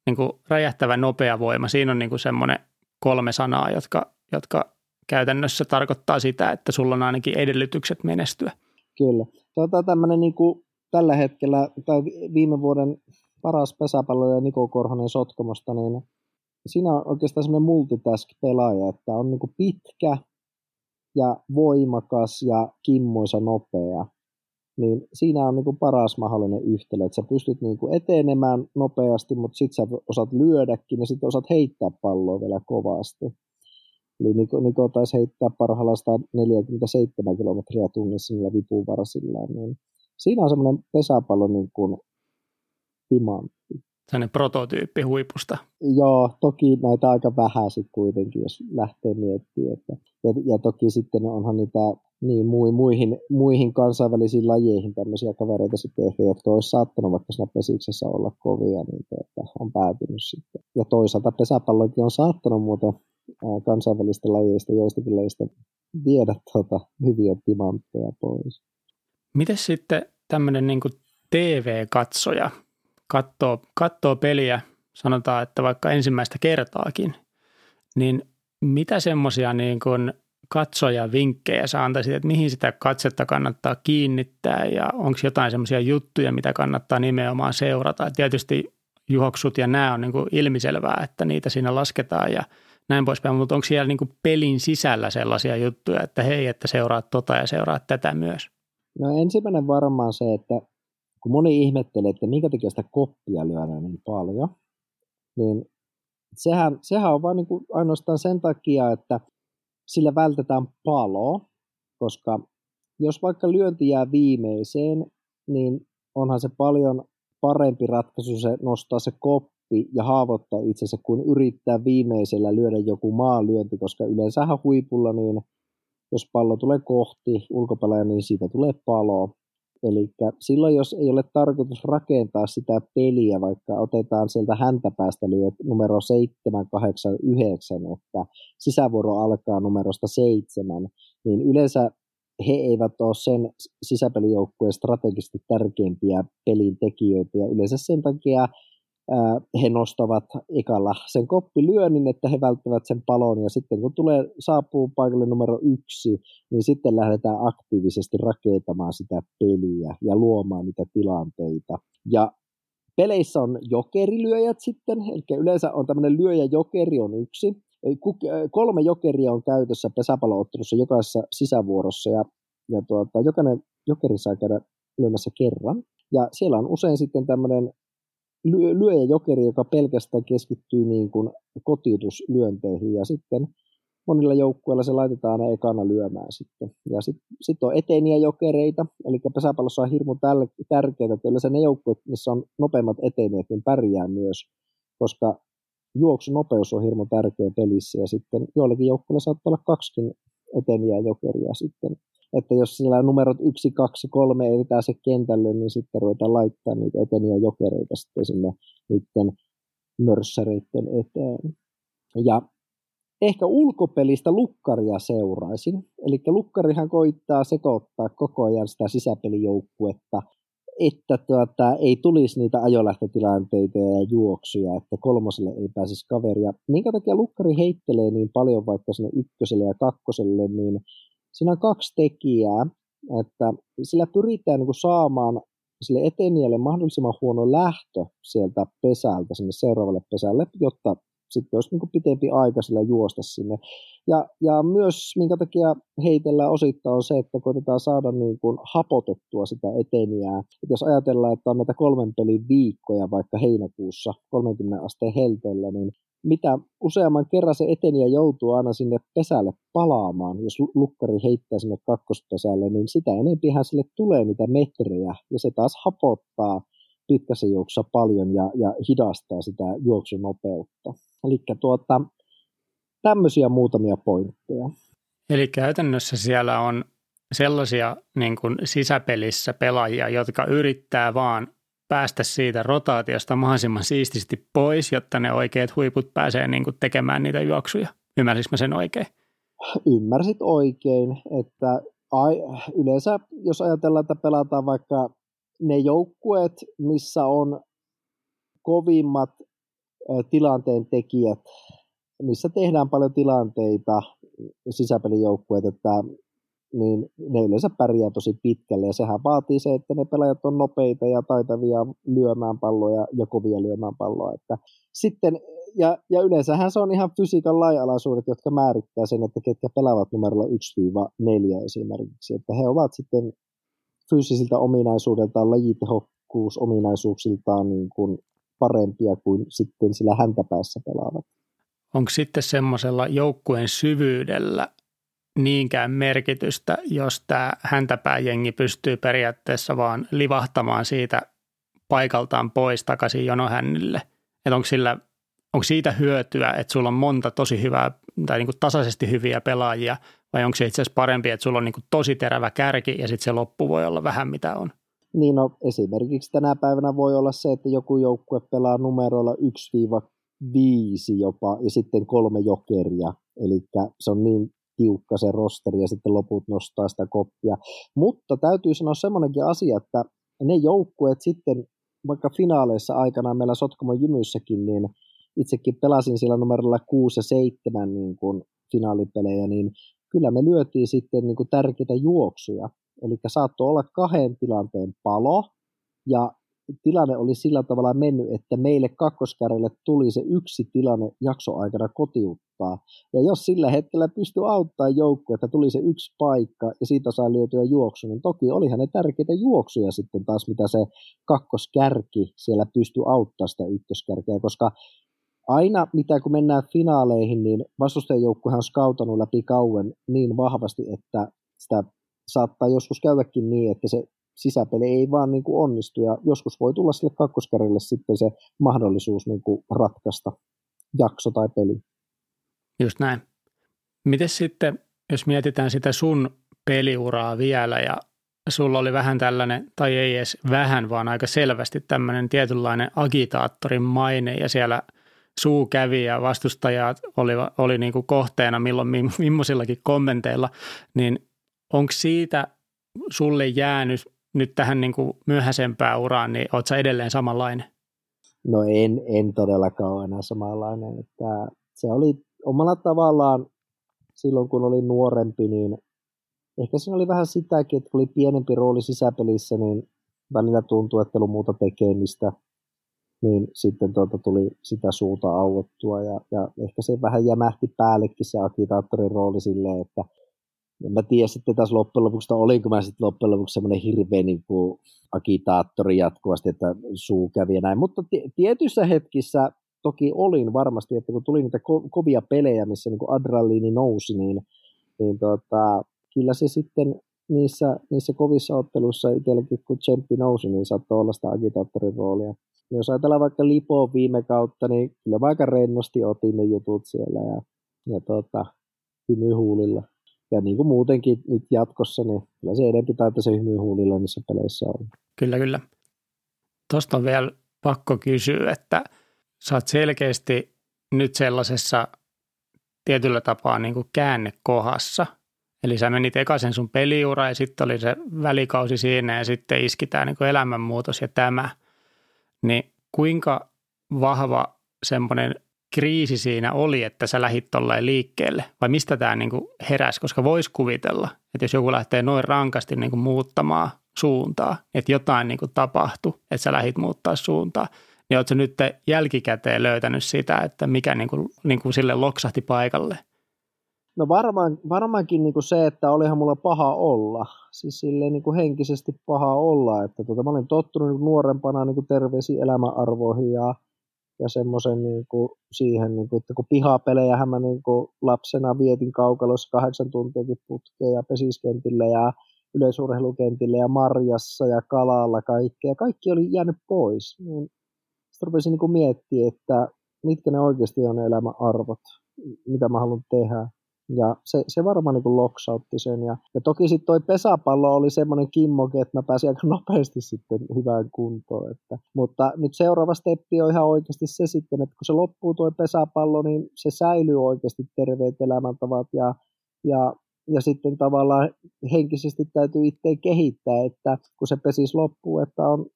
Niin kuin räjähtävä nopea voima, siinä on niin kuin semmoinen kolme sanaa, jotka, jotka käytännössä tarkoittaa sitä, että sulla on ainakin edellytykset menestyä. Kyllä. Tota, tämmöinen niin kuin tällä hetkellä, tai viime vuoden paras pesäpalloja Niko Korhonen Sotkamosta, niin siinä on oikeastaan semmoinen multitask-pelaaja, että on niin kuin pitkä ja voimakas ja kimmoisa nopea. Niin siinä on niin kuin paras mahdollinen yhtälö, että sä pystyt niin kuin etenemään nopeasti, mutta sitten sä osaat lyödäkin ja sitten osaat heittää palloa vielä kovasti. Eli Niko, Niko taisi heittää parhaillaan 147 kilometriä tunnissa niillä vipuvarsilla. Niin siinä on semmoinen pesäpallo niin kuin timantti. Sellainen prototyyppi huipusta. Joo, toki näitä aika vähän sitten kuitenkin, jos lähtee miettimään. Että, ja, ja, toki sitten onhan niitä niin, muihin, muihin kansainvälisiin lajeihin tämmöisiä kavereita sitten ehkä, jotka olisi saattanut vaikka siinä pesiksessä olla kovia, niin tuota, on päätynyt sitten. Ja toisaalta pesäpallokin on saattanut muuten kansainvälistä lajeista, joistakin lajeista viedä tuota, hyviä timantteja pois. Miten sitten tämmöinen niin TV-katsoja katsoo, katsoo peliä, sanotaan, että vaikka ensimmäistä kertaakin, niin mitä semmoisia niin katsojavinkkejä sä antaisit, että mihin sitä katsetta kannattaa kiinnittää ja onko jotain semmoisia juttuja, mitä kannattaa nimenomaan seurata. Et tietysti juoksut ja nämä on niin kuin ilmiselvää, että niitä siinä lasketaan ja näin poispäin, mutta onko siellä niin kuin pelin sisällä sellaisia juttuja, että hei, että seuraat tota ja seuraat tätä myös? No ensimmäinen varmaan se, että kun moni ihmettelee, että minkä takia sitä koppia lyödään niin paljon, niin sehän, sehän on vain niin kuin ainoastaan sen takia, että sillä vältetään palo, koska jos vaikka lyönti jää viimeiseen, niin onhan se paljon parempi ratkaisu se nostaa se koppi ja haavoittaa itsensä, kuin yrittää viimeisellä lyödä joku maalyönti, koska yleensähän huipulla, niin jos pallo tulee kohti ulkopelaaja, niin siitä tulee palo. Eli silloin, jos ei ole tarkoitus rakentaa sitä peliä, vaikka otetaan sieltä häntäpäästä lyöt numero 7, 8, 9, että sisävuoro alkaa numerosta 7, niin yleensä he eivät ole sen sisäpelijoukkueen strategisesti tärkeimpiä pelin tekijöitä, ja yleensä sen takia he nostavat ekalla sen koppilyönnin, että he välttävät sen palon, ja sitten kun tulee, saapuu paikalle numero yksi, niin sitten lähdetään aktiivisesti rakentamaan sitä peliä ja luomaan niitä tilanteita. Ja peleissä on jokerilyöjät sitten, eli yleensä on tämmöinen lyöjä jokeri on yksi, kolme jokeria on käytössä pesäpalloottelussa jokaisessa sisävuorossa, ja, ja tuota, jokainen jokeri saa käydä lyömässä kerran. Ja siellä on usein sitten tämmöinen lyöjä jokeri, joka pelkästään keskittyy niin kuin kotiutuslyönteihin ja sitten monilla joukkueilla se laitetaan aina ekana lyömään sitten. Ja sitten sit on eteniä jokereita, eli pesäpallossa on hirmu tärkeää, että yleensä ne joukkueet, missä on nopeimmat eteniät, niin pärjää myös, koska juoksunopeus on hirmu tärkeä pelissä ja sitten joillakin joukkueilla saattaa olla kaksikin eteniä jokeria sitten että jos sillä numerot 1, 2, 3 ei pääse kentälle, niin sitten ruvetaan laittaa niitä eteniä jokereita sitten sinne niiden mörssäreiden eteen. Ja ehkä ulkopelistä lukkaria seuraisin. Eli lukkarihan koittaa sekoittaa koko ajan sitä sisäpelijoukkuetta, että tuota, ei tulisi niitä ajolähtötilanteita ja juoksuja, että kolmoselle ei pääsisi kaveria. Minkä takia lukkari heittelee niin paljon vaikka sinne ykköselle ja kakkoselle, niin siinä on kaksi tekijää, että sillä pyritään niin saamaan sille eteniälle mahdollisimman huono lähtö sieltä pesältä sinne seuraavalle pesälle, jotta sitten olisi niin pitempi aika sillä juosta sinne. Ja, ja myös minkä takia heitellään osittain on se, että koitetaan saada niin kuin hapotettua sitä eteniää. Et jos ajatellaan, että on näitä kolmen pelin viikkoja vaikka heinäkuussa 30 asteen helteellä, niin mitä useamman kerran se eteniä joutuu aina sinne pesälle palaamaan, jos lukkari heittää sinne kakkospesälle, niin sitä enempihän sille tulee niitä metrejä, ja se taas hapottaa pitkässä juoksussa paljon ja, ja hidastaa sitä juoksunopeutta. Eli tuota, tämmöisiä muutamia pointteja. Eli käytännössä siellä on sellaisia niin kuin sisäpelissä pelaajia, jotka yrittää vaan päästä siitä rotaatiosta mahdollisimman siististi pois, jotta ne oikeat huiput pääsee niin kuin tekemään niitä juoksuja. Ymmärsinkö mä sen oikein? Ymmärsit oikein, että ai, yleensä jos ajatellaan, että pelataan vaikka ne joukkueet, missä on kovimmat tilanteen tekijät, missä tehdään paljon tilanteita, sisäpelijoukkueet, että niin ne yleensä pärjää tosi pitkälle ja sehän vaatii se, että ne pelaajat on nopeita ja taitavia lyömään palloja ja kovia lyömään palloa. Että sitten, ja, ja yleensähän se on ihan fysiikan laajalaisuudet, jotka määrittää sen, että ketkä pelaavat numerolla 1-4 esimerkiksi. Että he ovat sitten fyysisiltä ominaisuudeltaan, lajitehokkuusominaisuuksiltaan niin kuin parempia kuin sitten sillä häntäpäässä pelaavat. Onko sitten semmoisella joukkueen syvyydellä niinkään merkitystä, jos tämä häntäpääjengi pystyy periaatteessa vaan livahtamaan siitä paikaltaan pois takaisin jonohännille. Että onko, sillä, onko siitä hyötyä, että sulla on monta tosi hyvää tai niin kuin tasaisesti hyviä pelaajia, vai onko se itse asiassa parempi, että sulla on niin kuin tosi terävä kärki ja sitten se loppu voi olla vähän mitä on? Niin no, esimerkiksi tänä päivänä voi olla se, että joku joukkue pelaa numeroilla 1-5 jopa ja sitten kolme jokeria. Eli se on niin tiukka se rosteri ja sitten loput nostaa sitä koppia. Mutta täytyy sanoa semmoinenkin asia, että ne joukkueet sitten, vaikka finaaleissa aikana meillä Sotkamo Jymyssäkin, niin itsekin pelasin sillä numerolla 6 ja 7 niin kuin finaalipelejä, niin kyllä me lyötiin sitten niin kuin tärkeitä juoksuja. Eli saattoi olla kahden tilanteen palo, ja tilanne oli sillä tavalla mennyt, että meille kakkoskärjelle tuli se yksi tilanne jaksoaikana kotiuttaa. Ja jos sillä hetkellä pystyi auttaa joukkoa, että tuli se yksi paikka ja siitä saa lyötyä juoksu, niin toki olihan ne tärkeitä juoksuja sitten taas, mitä se kakkoskärki siellä pystyi auttaa sitä ykköskärkeä, koska aina mitä kun mennään finaaleihin, niin vastustajajoukkuehan on skautanut läpi kauan niin vahvasti, että sitä saattaa joskus käydäkin niin, että se sisäpeli ei vaan niin kuin onnistu ja joskus voi tulla sille kakkoskarille sitten se mahdollisuus niin kuin ratkaista jakso tai peli. Just näin. Miten sitten, jos mietitään sitä sun peliuraa vielä ja sulla oli vähän tällainen, tai ei edes vähän, vaan aika selvästi tämmöinen tietynlainen agitaattorin maine ja siellä suu kävi ja vastustajat oli, oli niin kuin kohteena milloin millaisillakin kommenteilla, niin onko siitä sulle jäänyt nyt tähän niin kuin myöhäisempään uraan, niin sä edelleen samanlainen? No en, en todellakaan ole enää samanlainen. Että se oli omalla tavallaan silloin, kun oli nuorempi, niin ehkä siinä oli vähän sitäkin, että kun oli pienempi rooli sisäpelissä, niin välillä tuntui, että ei ollut muuta tekemistä, niin sitten tuota tuli sitä suuta auottua ja, ja ehkä se vähän jämähti päällekin se agitaattorin rooli silleen, että en mä tiedä sitten taas loppujen lopuksi, olinko mä sitten loppujen lopuksi semmoinen hirveä niin kuin agitaattori jatkuvasti, että suu kävi ja näin, mutta tietyissä hetkissä toki olin varmasti, että kun tuli niitä ko- kovia pelejä, missä niin kuin adrenaliini nousi, niin, niin tota, kyllä se sitten niissä, niissä kovissa otteluissa itselläkin, kun tsemppi nousi, niin saattoi olla sitä agitaattorin roolia. Jos ajatellaan vaikka Lipo viime kautta, niin kyllä mä aika rennosti otin ne jutut siellä ja, ja tota, hymyhuulilla. Ja niin kuin muutenkin nyt jatkossa, niin kyllä se enempi taitaa se hymyhuulilla niissä peleissä on. Kyllä, kyllä. Tuosta on vielä pakko kysyä, että sä oot selkeästi nyt sellaisessa tietyllä tapaa niin kuin käännekohassa – Eli sä menit ekaisen sun peliura ja sitten oli se välikausi siinä ja sitten iski tämä niin elämänmuutos ja tämä. Niin kuinka vahva semmoinen kriisi siinä oli, että sä lähit tolleen liikkeelle? Vai mistä tämä niin heräsi? Koska voisi kuvitella, että jos joku lähtee noin rankasti niin kuin muuttamaan suuntaa, että jotain niin kuin tapahtui, että sä lähit muuttaa suuntaa, niin ootko nyt jälkikäteen löytänyt sitä, että mikä niin kuin, niin kuin sille loksahti paikalle – No varmaan, varmaankin niin kuin se, että olihan mulla paha olla. Siis silleen niin kuin henkisesti paha olla. Että tota, mä olin tottunut niin kuin nuorempana niin kuin terveisiin elämäarvoihin ja, ja semmoisen niin siihen, niin kuin, että kun pihapelejähän mä niin kuin lapsena vietin kaukalossa kahdeksan tuntiakin putkeen ja pesiskentillä ja yleisurheilukentillä ja marjassa ja kalalla kaikkea. Kaikki oli jäänyt pois. Niin sitten rupesin niin miettiä, että mitkä ne oikeasti on ne elämän arvot, mitä mä haluan tehdä ja se, se varmaan niin loksautti sen. Ja, ja toki sitten toi pesäpallo oli semmoinen kimmoke, että mä pääsin aika nopeasti sitten hyvään kuntoon. Että, mutta nyt seuraava steppi on ihan oikeasti se sitten, että kun se loppuu tuo pesäpallo, niin se säilyy oikeasti terveet elämäntavat ja, ja ja sitten tavallaan henkisesti täytyy itse kehittää, että kun se pesis loppuu, että on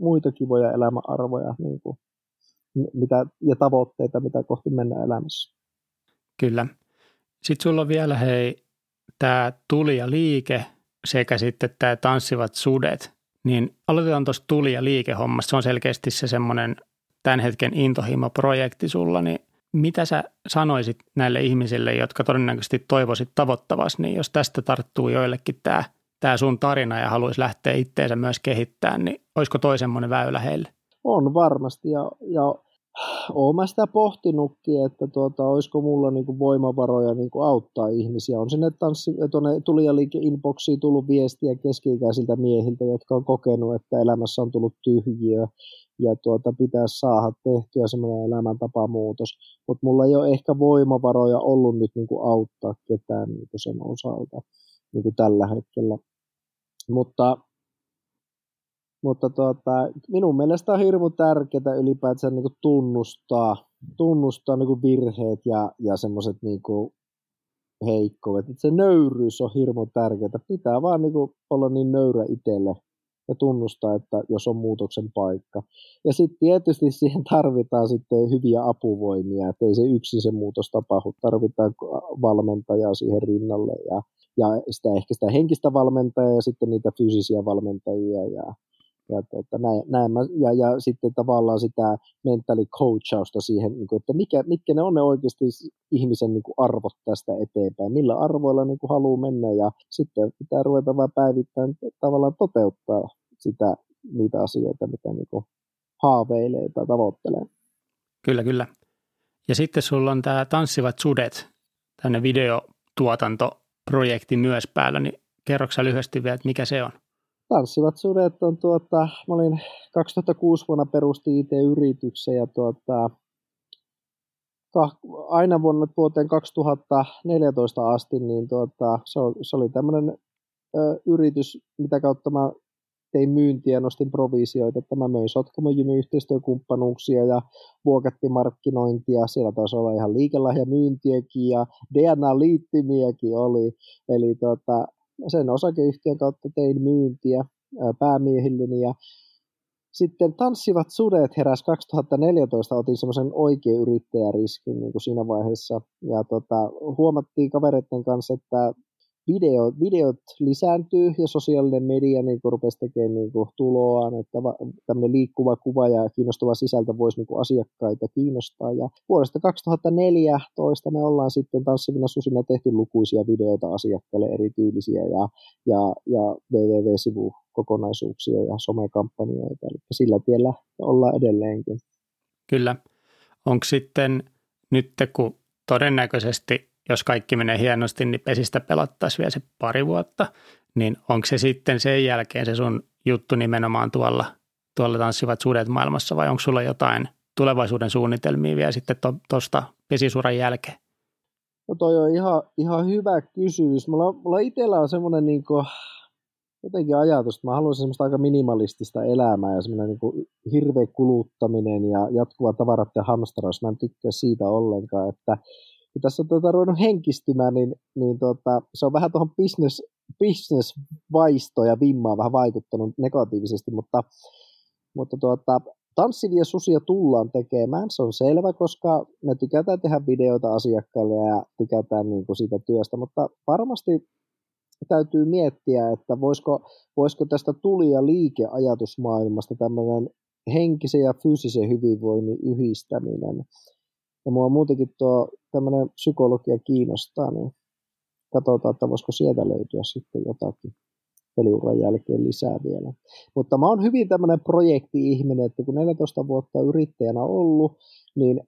muita kivoja elämäarvoja niin kuin, mitä, ja tavoitteita, mitä kohti mennä elämässä. Kyllä. Sitten sulla on vielä hei tämä tuli ja liike sekä sitten tämä tanssivat sudet. Niin aloitetaan tuosta tuli ja liikehommasta. Se on selkeästi se semmoinen tämän hetken intohimo-projekti sulla, niin mitä sä sanoisit näille ihmisille, jotka todennäköisesti toivoisit tavoittavasti, niin jos tästä tarttuu joillekin tämä, tämä sun tarina ja haluaisi lähteä itteensä myös kehittämään, niin olisiko toi semmoinen väylä heille? On varmasti ja, ja olen mä sitä pohtinutkin, että tuota, olisiko mulla niinku voimavaroja niinku auttaa ihmisiä. On sinne tanssi, tuonne tulijaliike inboxiin tullut viestiä keski-ikäisiltä miehiltä, jotka on kokenut, että elämässä on tullut tyhjiö ja tuota, pitäisi saada tehtyä semmoinen elämäntapamuutos. Mutta mulla ei ole ehkä voimavaroja ollut nyt niinku auttaa ketään niinku sen osalta niinku tällä hetkellä. Mutta mutta tuota, minun mielestä on hirmu tärkeää ylipäätään niin tunnustaa, tunnustaa niin virheet ja, ja semmoiset niin heikkoudet. Että se nöyryys on hirmu tärkeää. Pitää vaan niin olla niin nöyrä itselle ja tunnustaa, että jos on muutoksen paikka. Ja sitten tietysti siihen tarvitaan sitten hyviä apuvoimia, että ei se yksin se muutos tapahdu. Tarvitaan valmentajaa siihen rinnalle ja, ja sitä, ehkä sitä henkistä valmentajaa ja sitten niitä fyysisiä valmentajia ja, ja, tota, näin, näin mä, ja, ja sitten tavallaan sitä mentaalikoachausta siihen, niin kuin, että mikä, mitkä ne on ne oikeasti ihmisen niin kuin arvot tästä eteenpäin, millä arvoilla niin kuin haluaa mennä ja sitten pitää ruveta vaan päivittäin tavallaan toteuttaa sitä, niitä asioita, mitä niin kuin haaveilee tai tavoittelee. Kyllä, kyllä. Ja sitten sulla on tämä Tanssivat sudet, tänne videotuotantoprojekti myös päällä, niin kerroksä lyhyesti vielä, että mikä se on? Tanssivat sudet on tuota, mä olin 2006 vuonna perusti IT-yrityksen ja tuota, aina vuonna vuoteen 2014 asti, niin tuota, se, oli, tämmöinen yritys, mitä kautta mä tein myyntiä, nostin provisioita, että mä möin Sotkamo yhteistyökumppanuuksia ja vuokattimarkkinointia, siellä taisi olla ihan liikelahjamyyntiäkin ja DNA-liittimiäkin oli, eli tuota, sen osakeyhtiön kautta tein myyntiä päämiehilleni ja sitten Tanssivat sudet heräs 2014, otin semmoisen oikean yrittäjäriskin niin kuin siinä vaiheessa. Ja tota, huomattiin kavereiden kanssa, että video, videot lisääntyy ja sosiaalinen media niin rupesi tekemään niin tuloaan, että tämmöinen liikkuva kuva ja kiinnostava sisältö voisi niin asiakkaita kiinnostaa. Ja vuodesta 2014 me ollaan sitten tanssivina susina tehty lukuisia videoita asiakkaille erityylisiä ja, ja, ja www-sivukokonaisuuksia ja somekampanjoita. Eli sillä tiellä ollaan edelleenkin. Kyllä. Onko sitten nyt, kun todennäköisesti jos kaikki menee hienosti, niin pesistä pelattaisiin vielä se pari vuotta, niin onko se sitten sen jälkeen se sun juttu nimenomaan tuolla, tuolla tanssivat sudet maailmassa vai onko sulla jotain tulevaisuuden suunnitelmia vielä sitten tuosta to, pesisuran jälkeen? No toi on ihan, ihan hyvä kysymys. Mulla, mulla itsellä on semmoinen niin jotenkin ajatus, että mä haluaisin semmoista aika minimalistista elämää ja semmoinen niin hirveä kuluttaminen ja jatkuva tavarat hamsteraus. Mä en tykkää siitä ollenkaan, että kun tässä on tuota ruvennut henkistymään, niin, niin tuota, se on vähän tuohon business, business-vaisto ja vimmaa vähän vaikuttanut negatiivisesti, mutta, mutta tuota, tanssivia susia tullaan tekemään, se on selvä, koska me tykätään tehdä videoita asiakkaille ja tykätään niin kuin siitä työstä, mutta varmasti täytyy miettiä, että voisiko, voisiko tästä tuli- ja liikeajatusmaailmasta tämmöinen henkisen ja fyysisen hyvinvoinnin yhdistäminen ja mua muutenkin tuo tämmöinen psykologia kiinnostaa, niin katsotaan, että voisiko sieltä löytyä sitten jotakin peliuran jälkeen lisää vielä. Mutta mä oon hyvin tämmöinen projekti-ihminen, että kun 14 vuotta yrittäjänä ollut, niin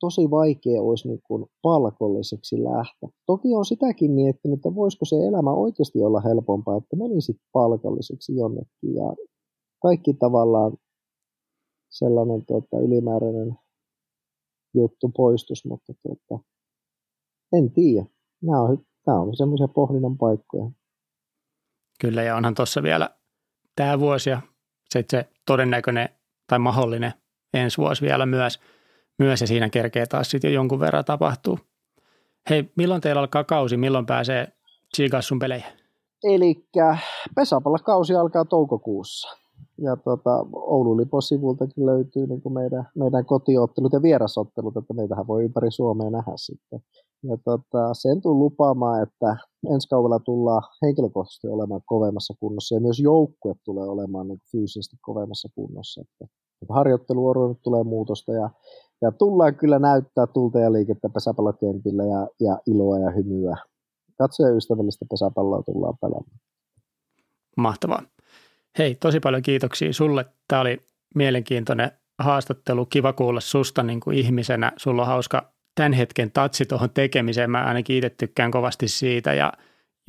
tosi vaikea olisi niin kuin palkolliseksi lähteä. Toki on sitäkin miettinyt, että voisiko se elämä oikeasti olla helpompaa, että menisit palkalliseksi jonnekin ja kaikki tavallaan sellainen tuota, ylimääräinen juttu poistus, mutta tuota, en tiedä. Nämä on, nämä on semmoisia pohdinnan paikkoja. Kyllä, ja onhan tuossa vielä tämä vuosi ja se, se todennäköinen tai mahdollinen ensi vuosi vielä myös, myös ja siinä kerkee taas sitten jo jonkun verran tapahtuu. Hei, milloin teillä alkaa kausi, milloin pääsee Chigassun peleihin? Eli pesäpallokausi alkaa toukokuussa ja tota, Oulun Lipon sivultakin löytyy niin kuin meidän, meidän kotiottelut ja vierasottelut, että meitähän voi ympäri Suomea nähdä sitten. Ja tota, sen tulen lupaamaan, että ensi kaudella tullaan henkilökohtaisesti olemaan kovemmassa kunnossa ja myös joukkue tulee olemaan niin fyysisesti kovemmassa kunnossa. Että, harjoitteluoruun tulee muutosta ja, ja tullaan kyllä näyttää tulta ja liikettä pesäpallokentillä ja, ja iloa ja hymyä. Katsoja ystävällistä pesäpalloa tullaan pelaamaan. Mahtavaa. Hei, tosi paljon kiitoksia sulle. Tämä oli mielenkiintoinen haastattelu. Kiva kuulla susta niin kuin ihmisenä. Sulla on hauska tämän hetken tatsi tuohon tekemiseen. Mä ainakin itse tykkään kovasti siitä. Ja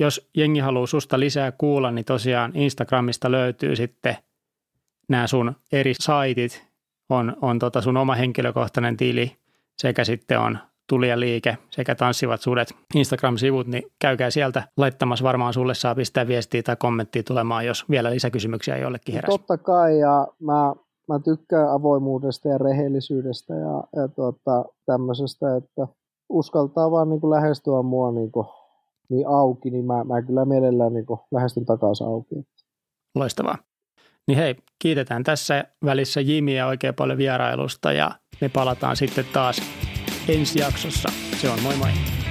jos jengi haluaa susta lisää kuulla, niin tosiaan Instagramista löytyy sitten nämä sun eri saitit. On, on tota sun oma henkilökohtainen tili sekä sitten on Tulija liike sekä Tanssivat sudet Instagram-sivut, niin käykää sieltä laittamassa. Varmaan sulle saa pistää viestiä tai kommenttia tulemaan, jos vielä lisäkysymyksiä jollekin heräsi. Totta kai, ja mä, mä tykkään avoimuudesta ja rehellisyydestä ja, ja tuota, tämmöisestä, että uskaltaa vaan niin kuin lähestyä mua niin, kuin, niin auki, niin mä, mä kyllä mielellään niin kuin lähestyn takaisin auki. Loistavaa. Niin hei, kiitetään tässä välissä Jimiä oikein paljon vierailusta ja me palataan sitten taas ensi jaksossa. Se on moi moi!